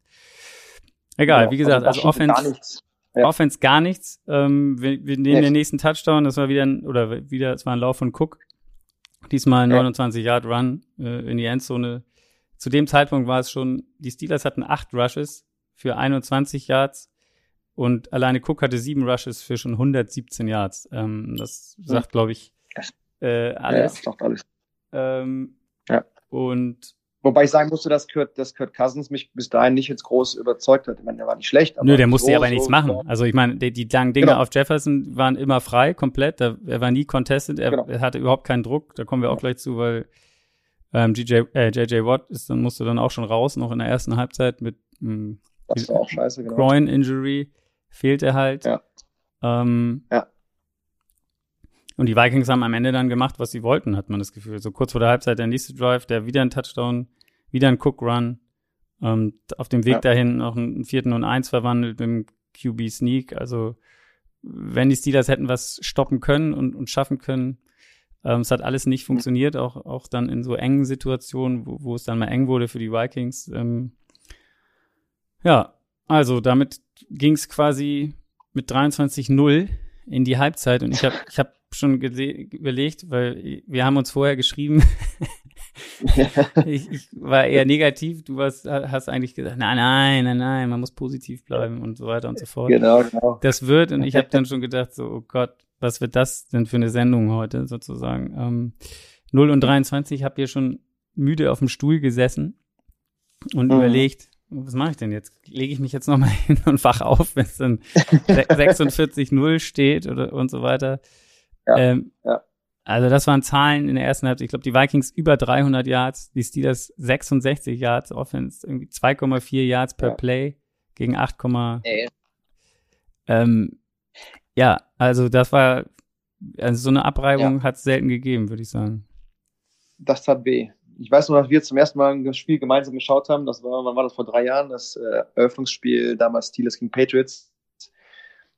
Speaker 1: Egal, genau. wie gesagt, also, also Offense, ja. Offense gar nichts. Ähm, wir, wir nehmen den nächsten Touchdown, das war wieder ein, oder wieder, es war ein Lauf von Cook. Diesmal 29 Yard Run äh, in die Endzone. Zu dem Zeitpunkt war es schon, die Steelers hatten acht Rushes für 21 Yards und alleine Cook hatte sieben Rushes für schon 117 Yards. Ähm, das sagt, glaube ich, äh, alles. Ja, das sagt alles. Ähm, ja. Und
Speaker 2: Wobei ich sagen musste, dass Kurt, dass Kurt Cousins mich bis dahin nicht jetzt groß überzeugt hat. Ich meine, der war nicht schlecht.
Speaker 1: Aber Nö, der musste so, aber so nichts machen. So. Also ich meine, die, die langen Dinge genau. auf Jefferson waren immer frei, komplett. Er, war nie contested, er, genau. er, hatte überhaupt keinen Druck. Da kommen wir auch gleich zu, weil ähm, GJ, äh, JJ Watt ist dann musste dann auch schon raus, noch in der ersten Halbzeit mit
Speaker 2: das war auch scheiße,
Speaker 1: genau. Groin Injury fehlt er halt.
Speaker 2: Ja.
Speaker 1: Ähm, ja. Und die Vikings haben am Ende dann gemacht, was sie wollten, hat man das Gefühl. So kurz vor der Halbzeit der nächste Drive, der wieder ein Touchdown, wieder ein Cook Run. Ähm, auf dem Weg ja. dahin noch einen vierten und eins verwandelt mit dem QB Sneak. Also, wenn die Steelers hätten was stoppen können und, und schaffen können, ähm, es hat alles nicht funktioniert, auch, auch dann in so engen Situationen, wo, wo es dann mal eng wurde für die Vikings. Ähm, ja, also damit ging es quasi mit 23-0 in die Halbzeit und ich habe ich hab schon überlegt, weil wir haben uns vorher geschrieben. ich, ich, war eher negativ, du warst, hast eigentlich gesagt, nein, nein, nein, nein, man muss positiv bleiben und so weiter und so fort.
Speaker 2: Genau, genau.
Speaker 1: Das wird, und ich habe dann schon gedacht, so, oh Gott, was wird das denn für eine Sendung heute sozusagen? Ähm, 0 und 23, habe hier schon müde auf dem Stuhl gesessen und mhm. überlegt, was mache ich denn jetzt? Lege ich mich jetzt nochmal hin und wach auf, wenn es dann 46-0 steht oder und so weiter.
Speaker 2: Ja, ähm, ja.
Speaker 1: Also das waren Zahlen in der ersten Halbzeit. Ich glaube, die Vikings über 300 Yards, die Steelers 66 Yards Offense, irgendwie 2,4 Yards per ja. Play gegen 8, ähm, ja, also das war, also so eine Abreibung ja. hat es selten gegeben, würde ich sagen.
Speaker 2: Das tat weh. Ich weiß nur, dass wir zum ersten Mal ein Spiel gemeinsam geschaut haben. Das war, wann war das vor drei Jahren? Das äh, Eröffnungsspiel damals Steelers gegen Patriots,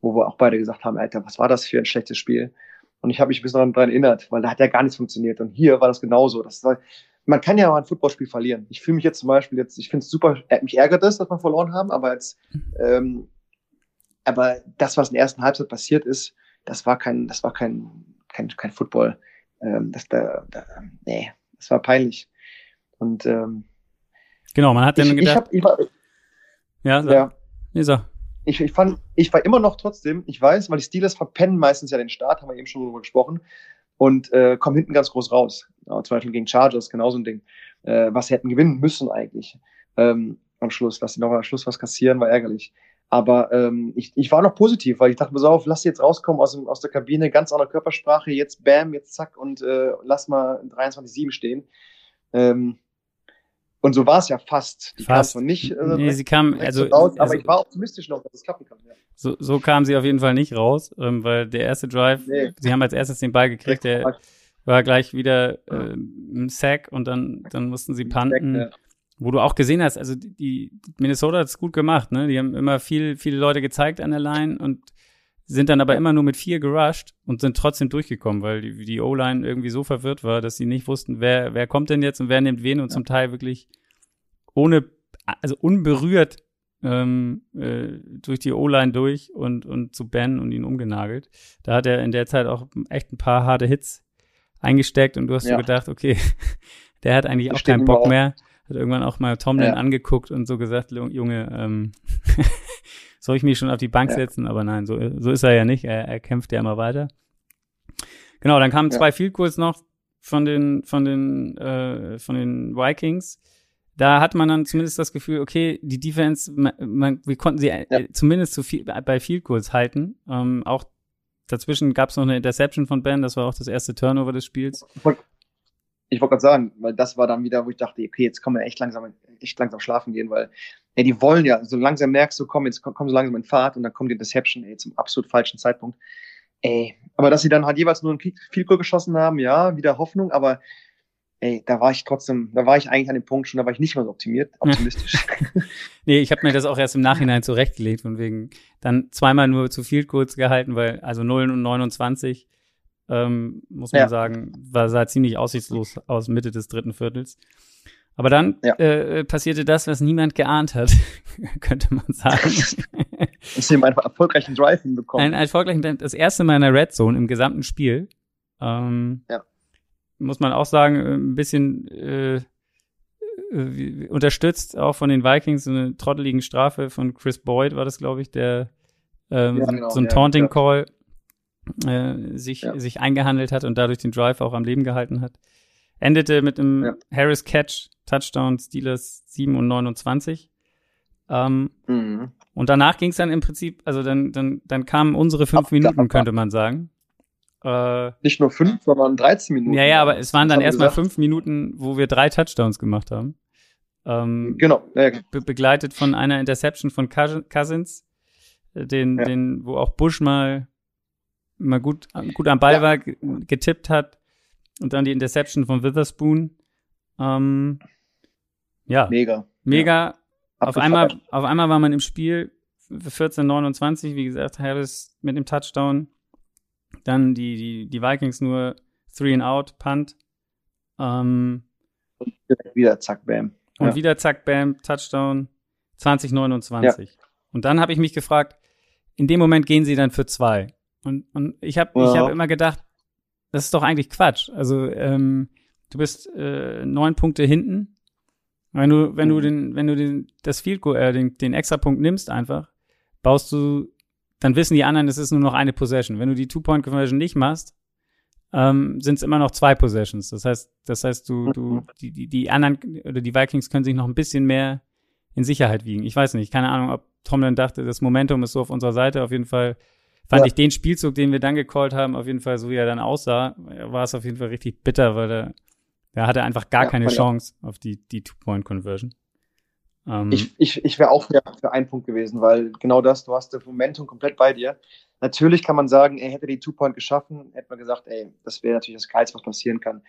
Speaker 2: wo wir auch beide gesagt haben, Alter, was war das für ein schlechtes Spiel? Und ich habe mich ein bisschen daran erinnert, weil da hat ja gar nichts funktioniert. Und hier war das genauso. Das war, man kann ja mal ein Footballspiel verlieren. Ich fühle mich jetzt zum Beispiel jetzt, ich finde es super, äh, mich ärgert es, dass wir verloren haben, aber jetzt, ähm, aber das, was in der ersten Halbzeit passiert ist, das war kein, das war kein, kein, kein Football. Ähm, das da, da, nee, das war peinlich. Und ähm,
Speaker 1: genau, man hat dann gedacht.
Speaker 2: Ich hab, ich war,
Speaker 1: ja, sag. ja. Nee, sag
Speaker 2: ich, ich fand, ich war immer noch trotzdem, ich weiß, weil die Steelers verpennen meistens ja den Start, haben wir eben schon drüber gesprochen, und äh, kommen hinten ganz groß raus. Ja, zum Beispiel gegen Chargers, genauso ein Ding. Äh, was sie hätten gewinnen müssen eigentlich. Ähm, am Schluss, dass sie noch am Schluss was kassieren, war ärgerlich. Aber ähm, ich, ich war noch positiv, weil ich dachte, pass auf, lass sie jetzt rauskommen aus, dem, aus der Kabine, ganz andere Körpersprache, jetzt bam, jetzt zack und äh, lass mal 23-7 stehen. Ähm, Und so war es ja fast.
Speaker 1: Die fast. kam nicht. Äh, nee, sie kam, also, raus,
Speaker 2: aber also, ich war optimistisch noch, dass es klappen kann. Ja.
Speaker 1: So, so kam sie auf jeden Fall nicht raus, ähm, weil der erste Drive, nee. sie haben als erstes den Ball gekriegt, der war gleich wieder äh, ein Sack und dann, dann mussten sie punten. Sack, ja. Wo du auch gesehen hast, also die, Minnesota hat es gut gemacht, ne? Die haben immer viel, viele Leute gezeigt an der Line und sind dann aber immer nur mit vier gerusht und sind trotzdem durchgekommen, weil die, die O-Line irgendwie so verwirrt war, dass sie nicht wussten, wer, wer kommt denn jetzt und wer nimmt wen und zum Teil wirklich ohne, also unberührt ähm, äh, durch die O-Line durch und, und zu Ben und ihn umgenagelt. Da hat er in der Zeit auch echt ein paar harte Hits eingesteckt und du hast ja. so gedacht, okay, der hat eigentlich auch keinen Bock mehr. Hat irgendwann auch mal Tomlin ja. angeguckt und so gesagt, Junge, ähm, soll ich mich schon auf die Bank ja. setzen? Aber nein, so, so ist er ja nicht. Er, er kämpft ja immer weiter. Genau, dann kamen zwei Field Goals noch von den, von den, äh, von den Vikings. Da hat man dann zumindest das Gefühl, okay, die Defense, man, man, wir konnten sie ja. äh, zumindest zu viel, bei Field Goals halten. Ähm, auch dazwischen gab es noch eine Interception von Ben, das war auch das erste Turnover des Spiels.
Speaker 2: Ich wollte gerade sagen, weil das war dann wieder, wo ich dachte, okay, jetzt können wir echt langsam, echt langsam schlafen gehen, weil ey, die wollen ja, so langsam merkst du, komm, jetzt komm, komm so langsam in Fahrt und dann kommt die Interception, ey, zum absolut falschen Zeitpunkt. Ey, aber dass sie dann halt jeweils nur ein Field Goal geschossen haben, ja, wieder Hoffnung, aber ey, da war ich trotzdem, da war ich eigentlich an dem Punkt schon, da war ich nicht mehr so optimiert, optimistisch.
Speaker 1: nee, ich habe mir das auch erst im Nachhinein zurechtgelegt, von wegen dann zweimal nur zu viel kurz gehalten, weil also 0 und 29, ähm, muss man ja. sagen, war sah ziemlich aussichtslos aus Mitte des dritten Viertels. Aber dann ja. äh, passierte das, was niemand geahnt hat, könnte man sagen.
Speaker 2: Dass sie einen erfolgreichen Drive hinbekommen.
Speaker 1: Ein erfolgreichen, das erste Mal in der Red Zone im gesamten Spiel. Ähm, ja muss man auch sagen, äh, ein bisschen äh, äh, unterstützt, auch von den Vikings, so eine trotteligen Strafe von Chris Boyd war das, glaube ich, der ähm, ja, genau, so ein Taunting Call äh, sich, ja. sich eingehandelt hat und dadurch den Drive auch am Leben gehalten hat. Endete mit einem ja. Harris Catch, Touchdown, Steelers 7 und 29. Ähm, mhm. Und danach ging es dann im Prinzip, also dann, dann, dann kamen unsere fünf ab, Minuten, ab, ab. könnte man sagen.
Speaker 2: Äh, Nicht nur fünf, sondern 13 Minuten.
Speaker 1: Ja, ja, aber es waren dann erstmal fünf Minuten, wo wir drei Touchdowns gemacht haben. Ähm,
Speaker 2: genau. Ja, ja.
Speaker 1: Be begleitet von einer Interception von Cousins, äh, den, ja. den, wo auch Bush mal, mal gut, gut am Ball war, getippt hat. Und dann die Interception von Witherspoon. Ähm, ja.
Speaker 2: Mega.
Speaker 1: Mega. Auf einmal, auf einmal war man im Spiel 14-29, wie gesagt, Harris mit dem Touchdown. Dann die, die, die Vikings nur Three and Out, Punt. Ähm,
Speaker 2: und wieder zack, bam.
Speaker 1: Und ja. wieder zack, bam, Touchdown 2029. Ja. Und dann habe ich mich gefragt, in dem Moment gehen sie dann für zwei. Und, und ich habe ja. ich hab immer gedacht, das ist doch eigentlich Quatsch. Also ähm, du bist äh, neun Punkte hinten. Wenn du, wenn du mhm. den, wenn du den, das Field Goal, äh, den, den Extrapunkt nimmst einfach, baust du dann wissen die anderen, es ist nur noch eine Possession. Wenn du die Two-Point-Conversion nicht machst, ähm, sind es immer noch zwei Possessions. Das heißt, das heißt, du, du, die, die, die anderen oder die Vikings können sich noch ein bisschen mehr in Sicherheit wiegen. Ich weiß nicht, keine Ahnung, ob Tomlin dachte, das Momentum ist so auf unserer Seite. Auf jeden Fall fand ja. ich den Spielzug, den wir dann gecallt haben, auf jeden Fall, so wie er dann aussah, war es auf jeden Fall richtig bitter, weil er, da hatte einfach gar ja, keine Chance auf die, die Two-Point-Conversion.
Speaker 2: Ähm, ich ich, ich wäre auch für, für einen Punkt gewesen, weil genau das, du hast das Momentum komplett bei dir. Natürlich kann man sagen, er hätte die Two-Point geschaffen, hätte man gesagt, ey, das wäre natürlich das Geilste, was passieren kann.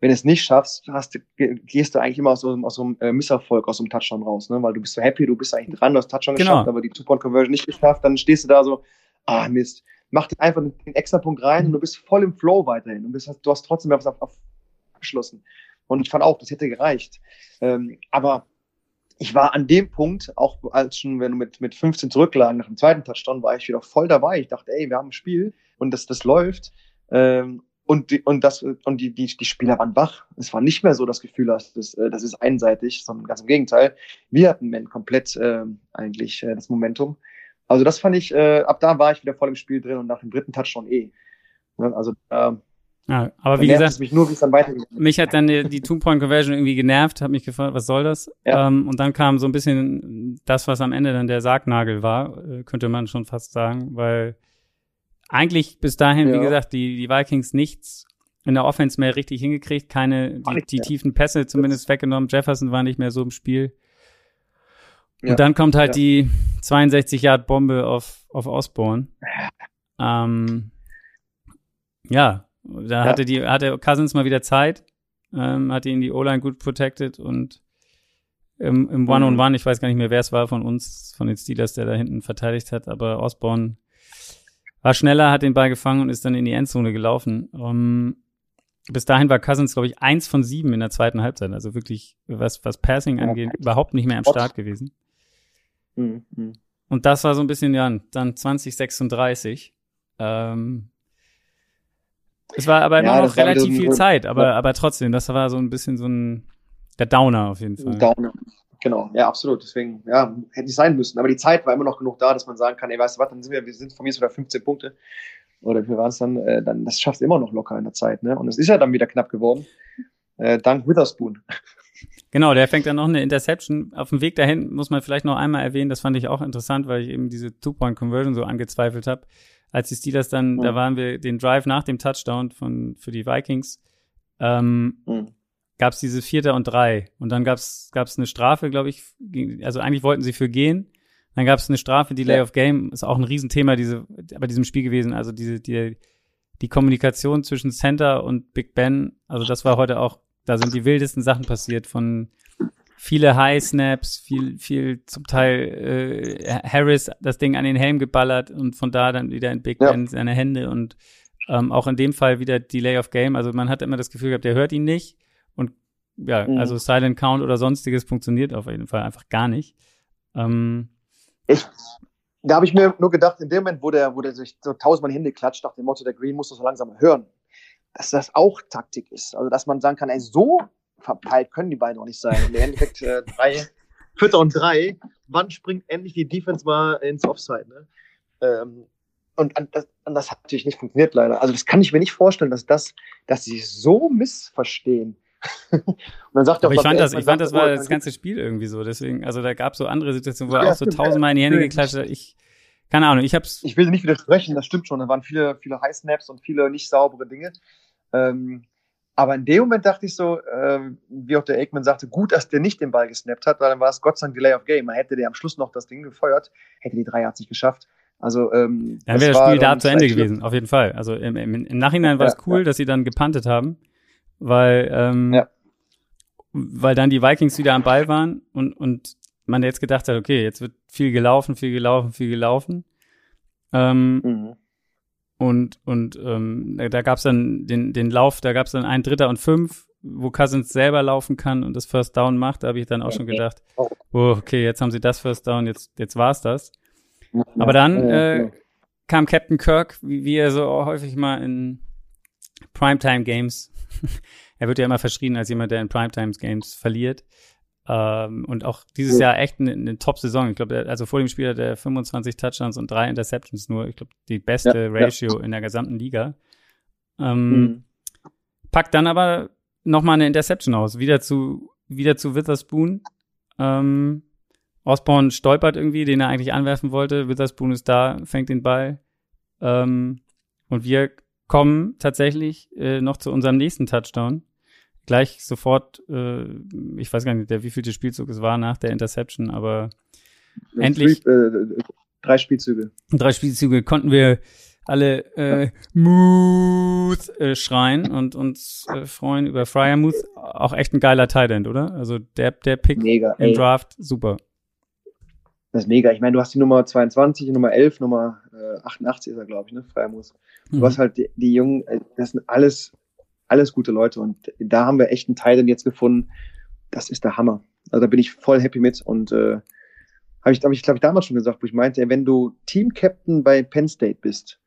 Speaker 2: Wenn du es nicht schaffst, hast, gehst du eigentlich immer aus so, aus so einem äh, Misserfolg, aus so einem Touchdown raus, ne? weil du bist so happy, du bist eigentlich dran, du hast Touchdown genau. geschafft, aber die Two-Point-Conversion nicht geschafft, dann stehst du da so, ah Mist, mach dir einfach den extra Punkt rein und du bist voll im Flow weiterhin und du hast trotzdem was abgeschlossen. Und ich fand auch, das hätte gereicht. Ähm, aber ich war an dem Punkt, auch als schon, wenn du mit, mit 15 zurücklagen nach dem zweiten Touchdown, war ich wieder voll dabei. Ich dachte, ey, wir haben ein Spiel und das, das läuft. Ähm, und die, und das und die, die, die Spieler waren wach. Es war nicht mehr so das Gefühl, dass das, äh, das ist einseitig, sondern ganz im Gegenteil. Wir hatten komplett äh, eigentlich äh, das Momentum. Also das fand ich, äh, ab da war ich wieder voll im Spiel drin und nach dem dritten Touchdown eh. Ne, also äh,
Speaker 1: ja, aber wie gesagt, mich, nur, mich hat dann die, die Two-Point-Conversion irgendwie genervt, hat mich gefragt, was soll das? Ja. Ähm, und dann kam so ein bisschen das, was am Ende dann der Sargnagel war, äh, könnte man schon fast sagen, weil eigentlich bis dahin, ja. wie gesagt, die, die Vikings nichts in der Offense mehr richtig hingekriegt, keine, die, die tiefen Pässe zumindest weggenommen. Jefferson war nicht mehr so im Spiel. Und ja. dann kommt halt ja. die 62 Yard Bombe auf, auf Osborne. Ähm, ja, da hatte die, hatte Cousins mal wieder Zeit, ähm, hatte ihn die O-Line gut protected und im, im One-on-One, -on -One, ich weiß gar nicht mehr, wer es war von uns, von den Steelers, der da hinten verteidigt hat, aber Osborne war schneller, hat den Ball gefangen und ist dann in die Endzone gelaufen. Um, ähm, bis dahin war Cousins, glaube ich, eins von sieben in der zweiten Halbzeit. Also wirklich, was, was Passing angeht, überhaupt nicht mehr am Start gewesen. Mhm. mhm. Und das war so ein bisschen, ja, dann 2036. Ähm, es war aber immer ja, noch relativ viel Zeit, aber, aber trotzdem, das war so ein bisschen so ein, der Downer auf jeden Fall. Downer.
Speaker 2: Genau, ja, absolut. Deswegen, ja, hätte ich sein müssen. Aber die Zeit war immer noch genug da, dass man sagen kann, ey, weißt du was, dann sind wir, wir sind von mir sogar 15 Punkte. Oder wie war es dann? Äh, dann, das schaffst du immer noch locker in der Zeit, ne? Und es ist ja dann wieder knapp geworden. Äh, dank Witherspoon.
Speaker 1: Genau, der fängt dann noch eine Interception. Auf dem Weg dahin muss man vielleicht noch einmal erwähnen, das fand ich auch interessant, weil ich eben diese Two-Point-Conversion so angezweifelt habe. Als die Steelers dann, mhm. da waren wir den Drive nach dem Touchdown von, für die Vikings, ähm, mhm gab es diese Vierter und Drei. Und dann gab es eine Strafe, glaube ich. Also eigentlich wollten sie für gehen. Dann gab es eine Strafe, Delay ja. of Game. Ist auch ein Riesenthema diese, bei diesem Spiel gewesen. Also diese, die, die Kommunikation zwischen Center und Big Ben. Also das war heute auch, da sind die wildesten Sachen passiert von viele High Snaps, viel, viel zum Teil äh, Harris das Ding an den Helm geballert und von da dann wieder in Big ja. Ben seine Hände und ähm, auch in dem Fall wieder Delay of Game. Also man hat immer das Gefühl gehabt, der hört ihn nicht ja, mhm. also Silent Count oder sonstiges funktioniert auf jeden Fall einfach gar nicht. Ähm,
Speaker 2: ich, da habe ich mir nur gedacht, in dem Moment, wo der, wo der sich so tausendmal Hände klatscht, nach dem Motto, der Green muss das so langsam hören, dass das auch Taktik ist. Also, dass man sagen kann, ey, so verpeilt können die beiden auch nicht sein. Und im Endeffekt äh, drei, Vierter und drei, wann springt endlich die Defense mal ins Offside? Ne? Ähm, und, und, das, und das hat natürlich nicht funktioniert leider. Also das kann ich mir nicht vorstellen, dass das, dass sie so missverstehen,
Speaker 1: und dann sagt Aber ich fand das, ich fand das war das ganze Spiel irgendwie so. Deswegen, also da gab es so andere Situationen, wo er ja, auch so tausendmal in die Hände geklatscht hat. Ich, keine Ahnung, ich hab's.
Speaker 2: Ich will nicht widersprechen, das stimmt schon. Da waren viele, viele High Snaps und viele nicht saubere Dinge. Ähm, aber in dem Moment dachte ich so, äh, wie auch der Aikman sagte, gut, dass der nicht den Ball gesnappt hat, weil dann war es Gott sei Dank Delay of Game. Man hätte der am Schluss noch das Ding gefeuert, hätte die drei hat sich geschafft. Also ähm,
Speaker 1: dann wäre das Spiel da zu Ende gewesen, auf jeden Fall. Also im, im, im Nachhinein war es cool, ja. dass sie dann gepantet haben weil, ähm, ja. weil dann die Vikings wieder am Ball waren und, und man jetzt gedacht hat, okay, jetzt wird viel gelaufen, viel gelaufen, viel gelaufen. Ähm, mhm. Und, und ähm, da gab es dann den, den Lauf, da gab es dann ein Dritter und fünf, wo Cousins selber laufen kann und das First Down macht. Da habe ich dann auch schon gedacht, oh, okay, jetzt haben sie das First Down, jetzt, jetzt war's das. Aber dann äh, kam Captain Kirk, wie, wie er so häufig mal in Primetime Games er wird ja immer verschrien als jemand, der in Primetime Games verliert. Ähm, und auch dieses ja. Jahr echt eine, eine Top-Saison. Ich glaube, also vor dem Spiel hat er 25 Touchdowns und drei Interceptions nur. Ich glaube, die beste ja, Ratio ja. in der gesamten Liga. Ähm, mhm. Packt dann aber nochmal eine Interception aus. Wieder zu, wieder zu Witherspoon. Ähm, Osborne stolpert irgendwie, den er eigentlich anwerfen wollte. Witherspoon ist da, fängt den Ball. Ähm, und wir kommen tatsächlich äh, noch zu unserem nächsten Touchdown. Gleich sofort, äh, ich weiß gar nicht, der wievielte Spielzug es war nach der Interception, aber das endlich.
Speaker 2: Äh, drei Spielzüge.
Speaker 1: Drei Spielzüge konnten wir alle äh, Muth äh, schreien und uns äh, freuen über Fryermuth. Auch echt ein geiler Tight End, oder? Also der, der Pick mega, im ey. Draft, super.
Speaker 2: Das ist mega. Ich meine, du hast die Nummer 22, Nummer 11, Nummer äh, 88 ist er, glaube ich, ne? Fryermuth. Du mhm. hast halt die, die Jungen, äh, das sind alles, alles gute Leute und da haben wir echt einen Teil jetzt gefunden. Das ist der Hammer. Also da bin ich voll happy mit und äh, habe ich, hab ich glaube ich, damals schon gesagt, wo ich meinte, wenn du Team-Captain bei Penn State bist,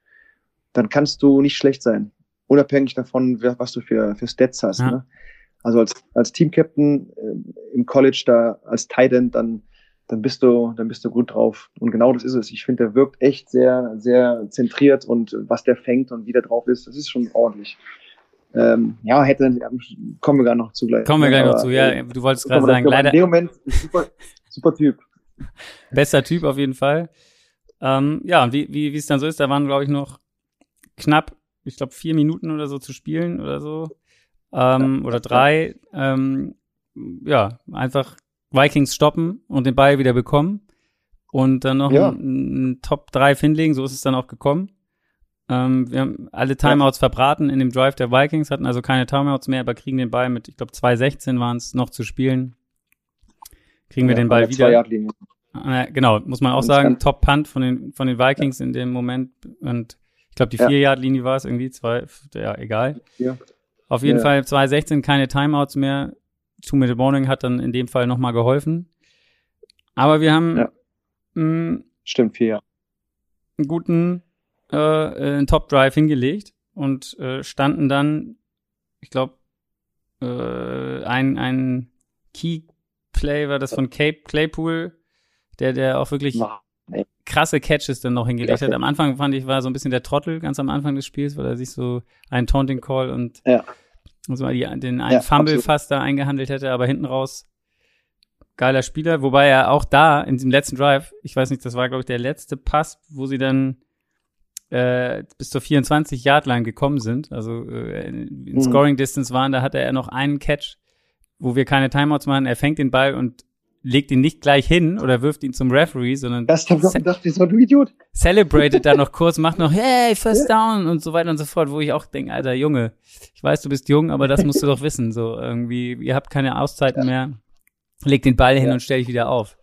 Speaker 2: dann kannst du nicht schlecht sein. Unabhängig davon, was du für, für Stats hast. Ja. Ne? Also als, als Team-Captain äh, im College da als Tight End, dann dann bist du, dann bist du gut drauf. Und genau das ist es. Ich finde, der wirkt echt sehr, sehr zentriert und was der fängt und wie der drauf ist, das ist schon ordentlich. Ähm, ja, hätte, kommen wir gar noch zu gleich.
Speaker 1: Kommen wir gleich noch zu, ja. Du wolltest gerade sagen, leider.
Speaker 2: In dem Moment, super, super Typ.
Speaker 1: Bester Typ auf jeden Fall. Ähm, ja, wie, wie, wie es dann so ist, da waren, glaube ich, noch knapp ich glaube, vier Minuten oder so zu spielen oder so. Ähm, ja, oder drei. Ähm, ja, einfach Vikings stoppen und den Ball wieder bekommen. Und dann noch ja. ein, ein Top 3 hinlegen, so ist es dann auch gekommen. Ähm, wir haben alle Timeouts ja. verbraten in dem Drive der Vikings, hatten also keine Timeouts mehr, aber kriegen den Ball mit, ich glaube, 2,16 waren es noch zu spielen. Kriegen wir den Ball wieder. Äh, genau, muss man auch sagen, Top Punt von den, von den Vikings in dem Moment. Und ich glaube, die 4-Yard-Linie war es irgendwie, zwei, ja, egal. Ja. Auf jeden ja. Fall 2,16, keine Timeouts mehr. Two Minute Warning hat dann in dem Fall nochmal geholfen. Aber wir haben ja.
Speaker 2: mh, Stimmt, vier, ja.
Speaker 1: einen guten äh, äh, einen Top Drive hingelegt und äh, standen dann, ich glaube, äh, ein, ein Key Play war das von Cape Claypool, der, der auch wirklich krasse Catches dann noch hingelegt hat. Am Anfang fand ich, war so ein bisschen der Trottel ganz am Anfang des Spiels, weil er sich so einen Taunting Call und ja. so die, den einen ja, Fumble absolut. fast da eingehandelt hätte, aber hinten raus geiler Spieler, wobei er auch da in diesem letzten Drive, ich weiß nicht, das war glaube ich der letzte Pass, wo sie dann äh, bis zur 24 Yard Line gekommen sind, also äh, in mhm. Scoring Distance waren, da hatte er noch einen Catch, wo wir keine Timeouts machen. Er fängt den Ball und legt ihn nicht gleich hin oder wirft ihn zum Referee, sondern
Speaker 2: das hab ich gedacht, wie so du Idiot.
Speaker 1: Celebrated da noch kurz, macht noch hey First Down und so weiter und so fort, wo ich auch denke, alter Junge, ich weiß, du bist jung, aber das musst du doch wissen, so irgendwie, ihr habt keine Auszeiten ja. mehr, leg den Ball hin ja. und stell dich wieder auf.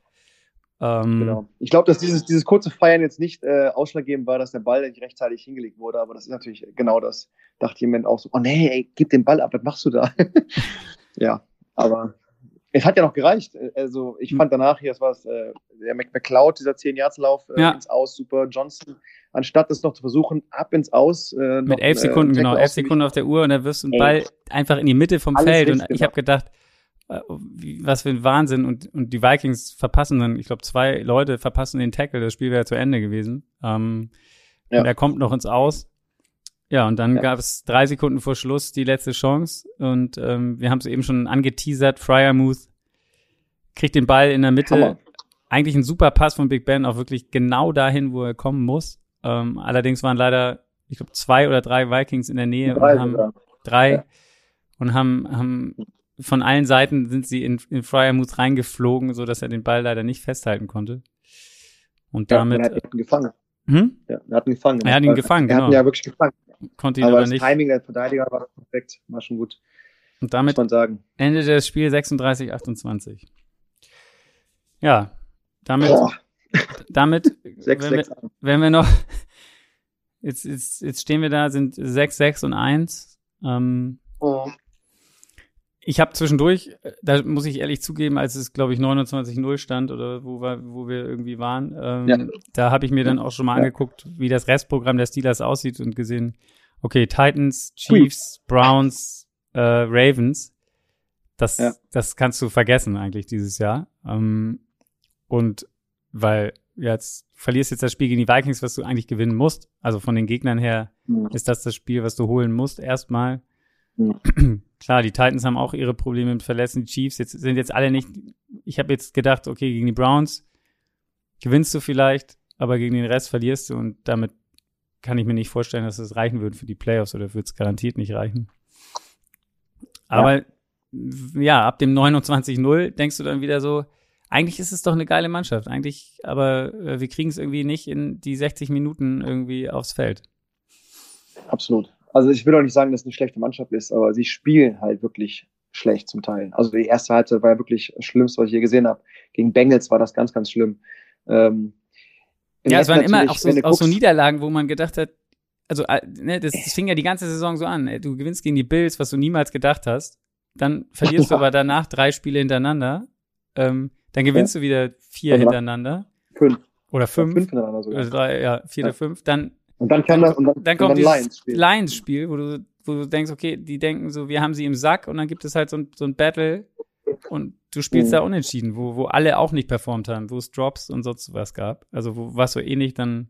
Speaker 2: Ähm, genau. Ich glaube, dass dieses, dieses kurze Feiern jetzt nicht äh, ausschlaggebend war, dass der Ball nicht rechtzeitig hingelegt wurde, aber das ist natürlich genau das. Dachte jemand auch so, oh nee, ey, gib den Ball ab, was machst du da? ja, aber es hat ja noch gereicht. Also ich fand danach hier, das war äh, der McLeod, dieser 10-Jahres-Lauf äh, ja. ins Aus, super. Johnson, anstatt das noch zu versuchen, ab ins Aus.
Speaker 1: Äh, Mit elf Sekunden, genau, elf Sekunden auf der Uhr und dann wirst du einen Ball einfach in die Mitte vom Feld. Und ich habe gedacht, äh, was für ein Wahnsinn. Und, und die Vikings verpassen dann, ich glaube, zwei Leute verpassen den Tackle. Das Spiel wäre zu Ende gewesen. Ähm, ja. Und er kommt noch ins Aus. Ja, und dann ja. gab es drei Sekunden vor Schluss die letzte Chance. Und ähm, wir haben es eben schon angeteasert. Fryermuth kriegt den Ball in der Mitte. Hammer. Eigentlich ein super Pass von Big Ben, auch wirklich genau dahin, wo er kommen muss. Ähm, allerdings waren leider, ich glaube, zwei oder drei Vikings in der Nähe drei, und haben ja. drei ja. und haben, haben von allen Seiten sind sie in, in Fryermuth reingeflogen, so dass er den Ball leider nicht festhalten konnte. Und damit. Ja, er
Speaker 2: hat ihn gefangen. Hm? Ja, er hat ihn gefangen.
Speaker 1: Er hat ihn gefangen,
Speaker 2: er
Speaker 1: genau.
Speaker 2: Er hat ihn ja wirklich gefangen.
Speaker 1: Konnte ihn aber, aber
Speaker 2: das
Speaker 1: nicht.
Speaker 2: Timing der Verteidiger war perfekt, war schon gut.
Speaker 1: Und damit Ende des Spiels 36, 28. Ja, damit, Boah. damit, 6, wenn, 6, wir, wenn wir noch, jetzt, jetzt, jetzt stehen wir da, sind 6, 6 und 1. Ähm, oh. Ich habe zwischendurch, da muss ich ehrlich zugeben, als es, glaube ich, 29-0 stand oder wo, wir, wo wir irgendwie waren, ähm, ja. da habe ich mir dann auch schon mal ja. angeguckt, wie das Restprogramm der Steelers aussieht und gesehen, okay, Titans, Chiefs, Browns, äh, Ravens, das, ja. das kannst du vergessen eigentlich dieses Jahr. Ähm, und weil jetzt verlierst jetzt das Spiel gegen die Vikings, was du eigentlich gewinnen musst. Also von den Gegnern her mhm. ist das das Spiel, was du holen musst erstmal. Mhm. Klar, die Titans haben auch ihre Probleme mit Verletzen. Die Chiefs jetzt, sind jetzt alle nicht. Ich habe jetzt gedacht, okay, gegen die Browns gewinnst du vielleicht, aber gegen den Rest verlierst du und damit kann ich mir nicht vorstellen, dass es reichen würde für die Playoffs oder wird es garantiert nicht reichen. Aber ja, ja ab dem 29-0 denkst du dann wieder so, eigentlich ist es doch eine geile Mannschaft. Eigentlich, aber äh, wir kriegen es irgendwie nicht in die 60 Minuten irgendwie aufs Feld.
Speaker 2: Absolut. Also ich will auch nicht sagen, dass es eine schlechte Mannschaft ist, aber sie spielen halt wirklich schlecht zum Teil. Also die erste Halbzeit war ja wirklich das Schlimmste, was ich je gesehen habe. Gegen Bengals war das ganz, ganz schlimm. Ähm,
Speaker 1: ja, es waren immer auch so, auch so Niederlagen, wo man gedacht hat, also äh, ne, das, das fing ja die ganze Saison so an. Du gewinnst gegen die Bills, was du niemals gedacht hast. Dann verlierst du aber danach drei Spiele hintereinander. Ähm, dann gewinnst ja. du wieder vier hintereinander.
Speaker 2: Fünf.
Speaker 1: Oder fünf.
Speaker 2: fünf hintereinander sogar.
Speaker 1: Also drei, ja, vier ja. oder fünf. Dann
Speaker 2: und dann kann das, und dann,
Speaker 1: dann kommt dieses Lions-Spiel, wo du, wo du denkst, okay, die denken so, wir haben sie im Sack und dann gibt es halt so ein, so ein Battle und du spielst mhm. da unentschieden, wo, wo alle auch nicht performt haben, wo es Drops und sonst was gab. Also wo was so ähnlich dann.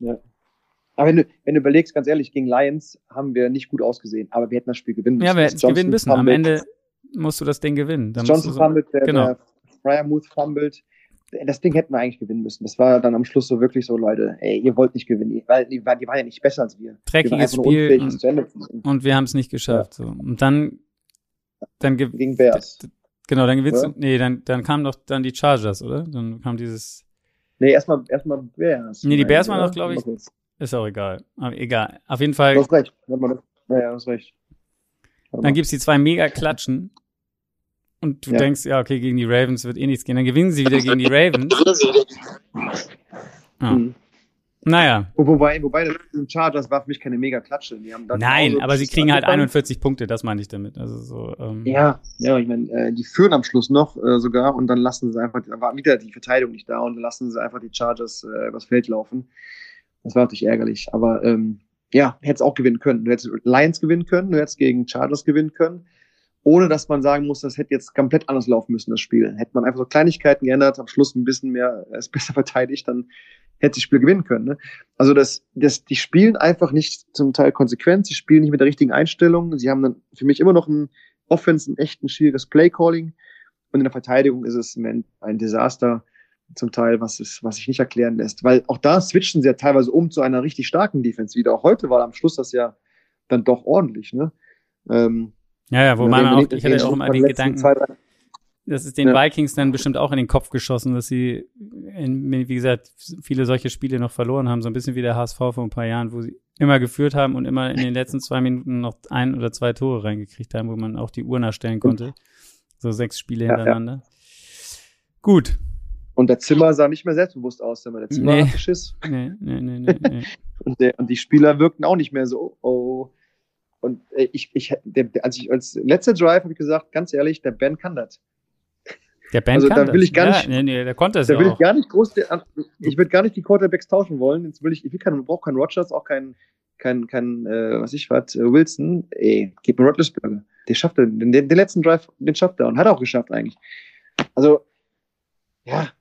Speaker 2: Ja. Aber wenn du, wenn du überlegst, ganz ehrlich, gegen Lions haben wir nicht gut ausgesehen, aber wir hätten das Spiel gewinnen
Speaker 1: müssen. Ja, wir hätten es gewinnen müssen. Am Ende musst du das Ding gewinnen.
Speaker 2: Dann Johnson so, fummelt, der, genau. der Fryermuth fummelt. Das Ding hätten wir eigentlich gewinnen müssen. Das war dann am Schluss so wirklich so, Leute, ey, ihr wollt nicht gewinnen, weil die, die waren ja nicht besser als wir.
Speaker 1: Dreckiges Spiel und, und, wir haben es nicht geschafft. Ja. So. Und dann, dann
Speaker 2: gegen Bears.
Speaker 1: Genau, dann gewinnst ja? du, nee, dann, dann kamen doch dann die Chargers, oder? Dann kam dieses.
Speaker 2: Nee, erstmal, erstmal Bears.
Speaker 1: Nee, die Bears waren doch, glaube ich, ist auch egal. Aber egal. Auf jeden Fall.
Speaker 2: Du hast recht. Ja, ja, du hast recht.
Speaker 1: Dann gibt's die zwei Mega-Klatschen und du ja. denkst, ja, okay, gegen die Ravens wird eh nichts gehen. Dann gewinnen sie wieder gegen die Ravens. Ja. Mhm. Naja.
Speaker 2: Wobei, wobei das Chargers war für mich keine mega Klatsche.
Speaker 1: Nein, aber sie kriegen halt 41 Punkte, das meine ich damit. Also so, ähm,
Speaker 2: ja, ja, ich meine, äh, die führen am Schluss noch äh, sogar und dann lassen sie einfach, da war wieder die Verteidigung nicht da und dann lassen sie einfach die Chargers äh, übers Feld laufen. Das war natürlich ärgerlich, aber ähm, ja, hättest auch gewinnen können. Du hättest Lions gewinnen können, du hättest gegen Chargers gewinnen können ohne dass man sagen muss, das hätte jetzt komplett anders laufen müssen, das Spiel. Hätte man einfach so Kleinigkeiten geändert, am Schluss ein bisschen mehr, es besser verteidigt, dann hätte das Spiel gewinnen können. Ne? Also das, das, die spielen einfach nicht zum Teil konsequent, sie spielen nicht mit der richtigen Einstellung, sie haben dann für mich immer noch ein Offense, ein echt ein schwieriges Playcalling und in der Verteidigung ist es ein Desaster zum Teil, was, es, was sich nicht erklären lässt. Weil auch da switchen sie ja teilweise um zu einer richtig starken Defense wieder. Auch heute war am Schluss das ja dann doch ordentlich. Ne? Ähm,
Speaker 1: ja, ja, wo man auch, ich hatte auch immer den Gedanken, das ist den ja. Vikings dann bestimmt auch in den Kopf geschossen, dass sie, in, wie gesagt, viele solche Spiele noch verloren haben, so ein bisschen wie der HSV vor ein paar Jahren, wo sie immer geführt haben und immer in den letzten zwei Minuten noch ein oder zwei Tore reingekriegt haben, wo man auch die Uhr nachstellen konnte. So sechs Spiele ja, hintereinander. Ja. Gut.
Speaker 2: Und der Zimmer sah nicht mehr selbstbewusst aus, aber der Zimmer nee. hatte Schiss. Nee, nee, nee, nee. nee. und, der, und die Spieler wirkten auch nicht mehr so, oh, und äh, ich, ich, der, als ich als letzter Drive habe ich gesagt, ganz ehrlich, der Ben kann das.
Speaker 1: Der Ben also, kann
Speaker 2: da will ich gar
Speaker 1: das.
Speaker 2: nicht,
Speaker 1: ja, nee, nee, der konnte es
Speaker 2: da
Speaker 1: ja
Speaker 2: will
Speaker 1: auch.
Speaker 2: ich gar nicht groß, ich würde gar nicht die Quarterbacks tauschen wollen. Jetzt will ich, ich will keinen, brauche keinen Rogers, auch keinen, kein, kein, äh, was ich was, äh, Wilson. Ey, gib mir Rodlisberger. Der schafft den, den, den letzten Drive, den schafft er und hat auch geschafft eigentlich. Also, ja.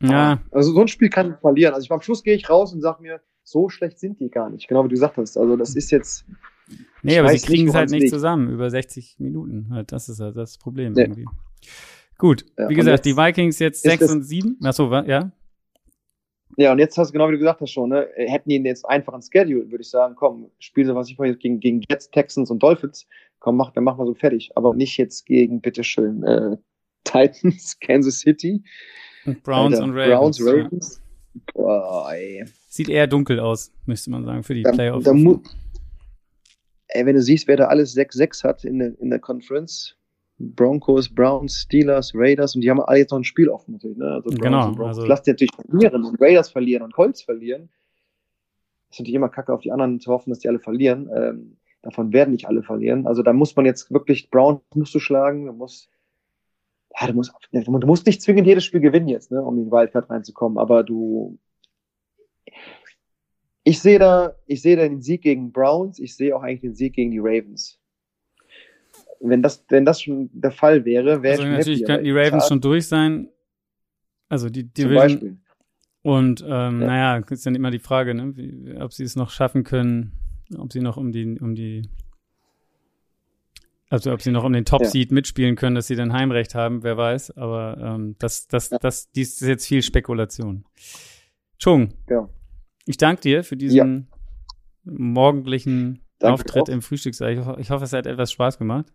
Speaker 1: Ja.
Speaker 2: Also so ein Spiel kann verlieren. Also ich, am Schluss gehe ich raus und sage mir, so schlecht sind die gar nicht. Genau wie du gesagt hast. Also das ist jetzt,
Speaker 1: Nee, ich aber sie kriegen es halt nicht liegt. zusammen über 60 Minuten. Halt, das ist halt das Problem nee. irgendwie. Gut, ja, wie gesagt, die Vikings jetzt 6 und 7. Achso, ja?
Speaker 2: Ja, und jetzt hast du genau wie du gesagt hast schon, ne, hätten die jetzt einfach ein Schedule, würde ich sagen, komm, spiel so was ich vorhin gegen, gegen Jets, Texans und Dolphins, komm, mach, dann machen wir so fertig. Aber nicht jetzt gegen, bitteschön, äh, Titans, Kansas City.
Speaker 1: Und Browns Alter, und Ravens.
Speaker 2: Browns, Ravens. Ja. Boah, ey.
Speaker 1: Sieht eher dunkel aus, müsste man sagen, für die
Speaker 2: da,
Speaker 1: Playoffs.
Speaker 2: Da, mu ey, wenn du siehst, wer da alles 6-6 hat in der, in der Conference, Broncos, Browns, Steelers, Raiders und die haben alle jetzt noch ein Spiel offen natürlich. Ne? Also
Speaker 1: genau. Also
Speaker 2: Lass die natürlich verlieren und Raiders verlieren und Colts verlieren. Das ist natürlich immer kacke auf die anderen zu hoffen, dass die alle verlieren. Ähm, davon werden nicht alle verlieren. Also da muss man jetzt wirklich, Browns musst du schlagen, du musst, ja, du musst, du musst nicht zwingend jedes Spiel gewinnen jetzt, ne, um in die Wildcard reinzukommen, aber du, ich sehe da, ich sehe da den Sieg gegen Browns, ich sehe auch eigentlich den Sieg gegen die Ravens. Wenn das, wenn das schon der Fall wäre, wäre
Speaker 1: also ich natürlich könnten die Ravens schon durch sein. Also die die Division. Und ähm, ja. naja, ist dann immer die Frage, ne, wie, ob sie es noch schaffen können, ob sie noch um die, um die, also ob sie noch um den Top-Seed ja. mitspielen können, dass sie dann Heimrecht haben, wer weiß. Aber ähm, das, das, ja. das, dies ist jetzt viel Spekulation. Chung.
Speaker 2: Ja.
Speaker 1: Ich danke dir für diesen ja. morgendlichen danke Auftritt auch. im Frühstückssaal. Ich, ich, hoffe, es hat etwas Spaß gemacht.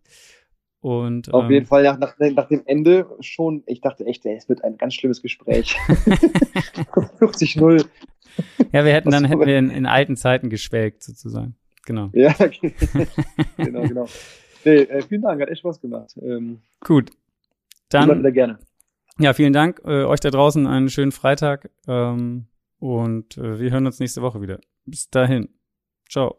Speaker 1: Und,
Speaker 2: Auf ähm, jeden Fall nach, nach, nach, dem Ende schon, ich dachte echt, es wird ein ganz schlimmes Gespräch. 50-0.
Speaker 1: Ja, wir hätten dann hätten wir in, in, alten Zeiten geschwelgt, sozusagen. Genau.
Speaker 2: Ja, okay. genau, genau. Nee, äh, vielen Dank, hat echt Spaß gemacht. Ähm,
Speaker 1: Gut. Dann.
Speaker 2: Wieder gerne.
Speaker 1: Ja, vielen Dank. Äh, euch da draußen einen schönen Freitag. Ähm, und äh, wir hören uns nächste Woche wieder. Bis dahin. Ciao.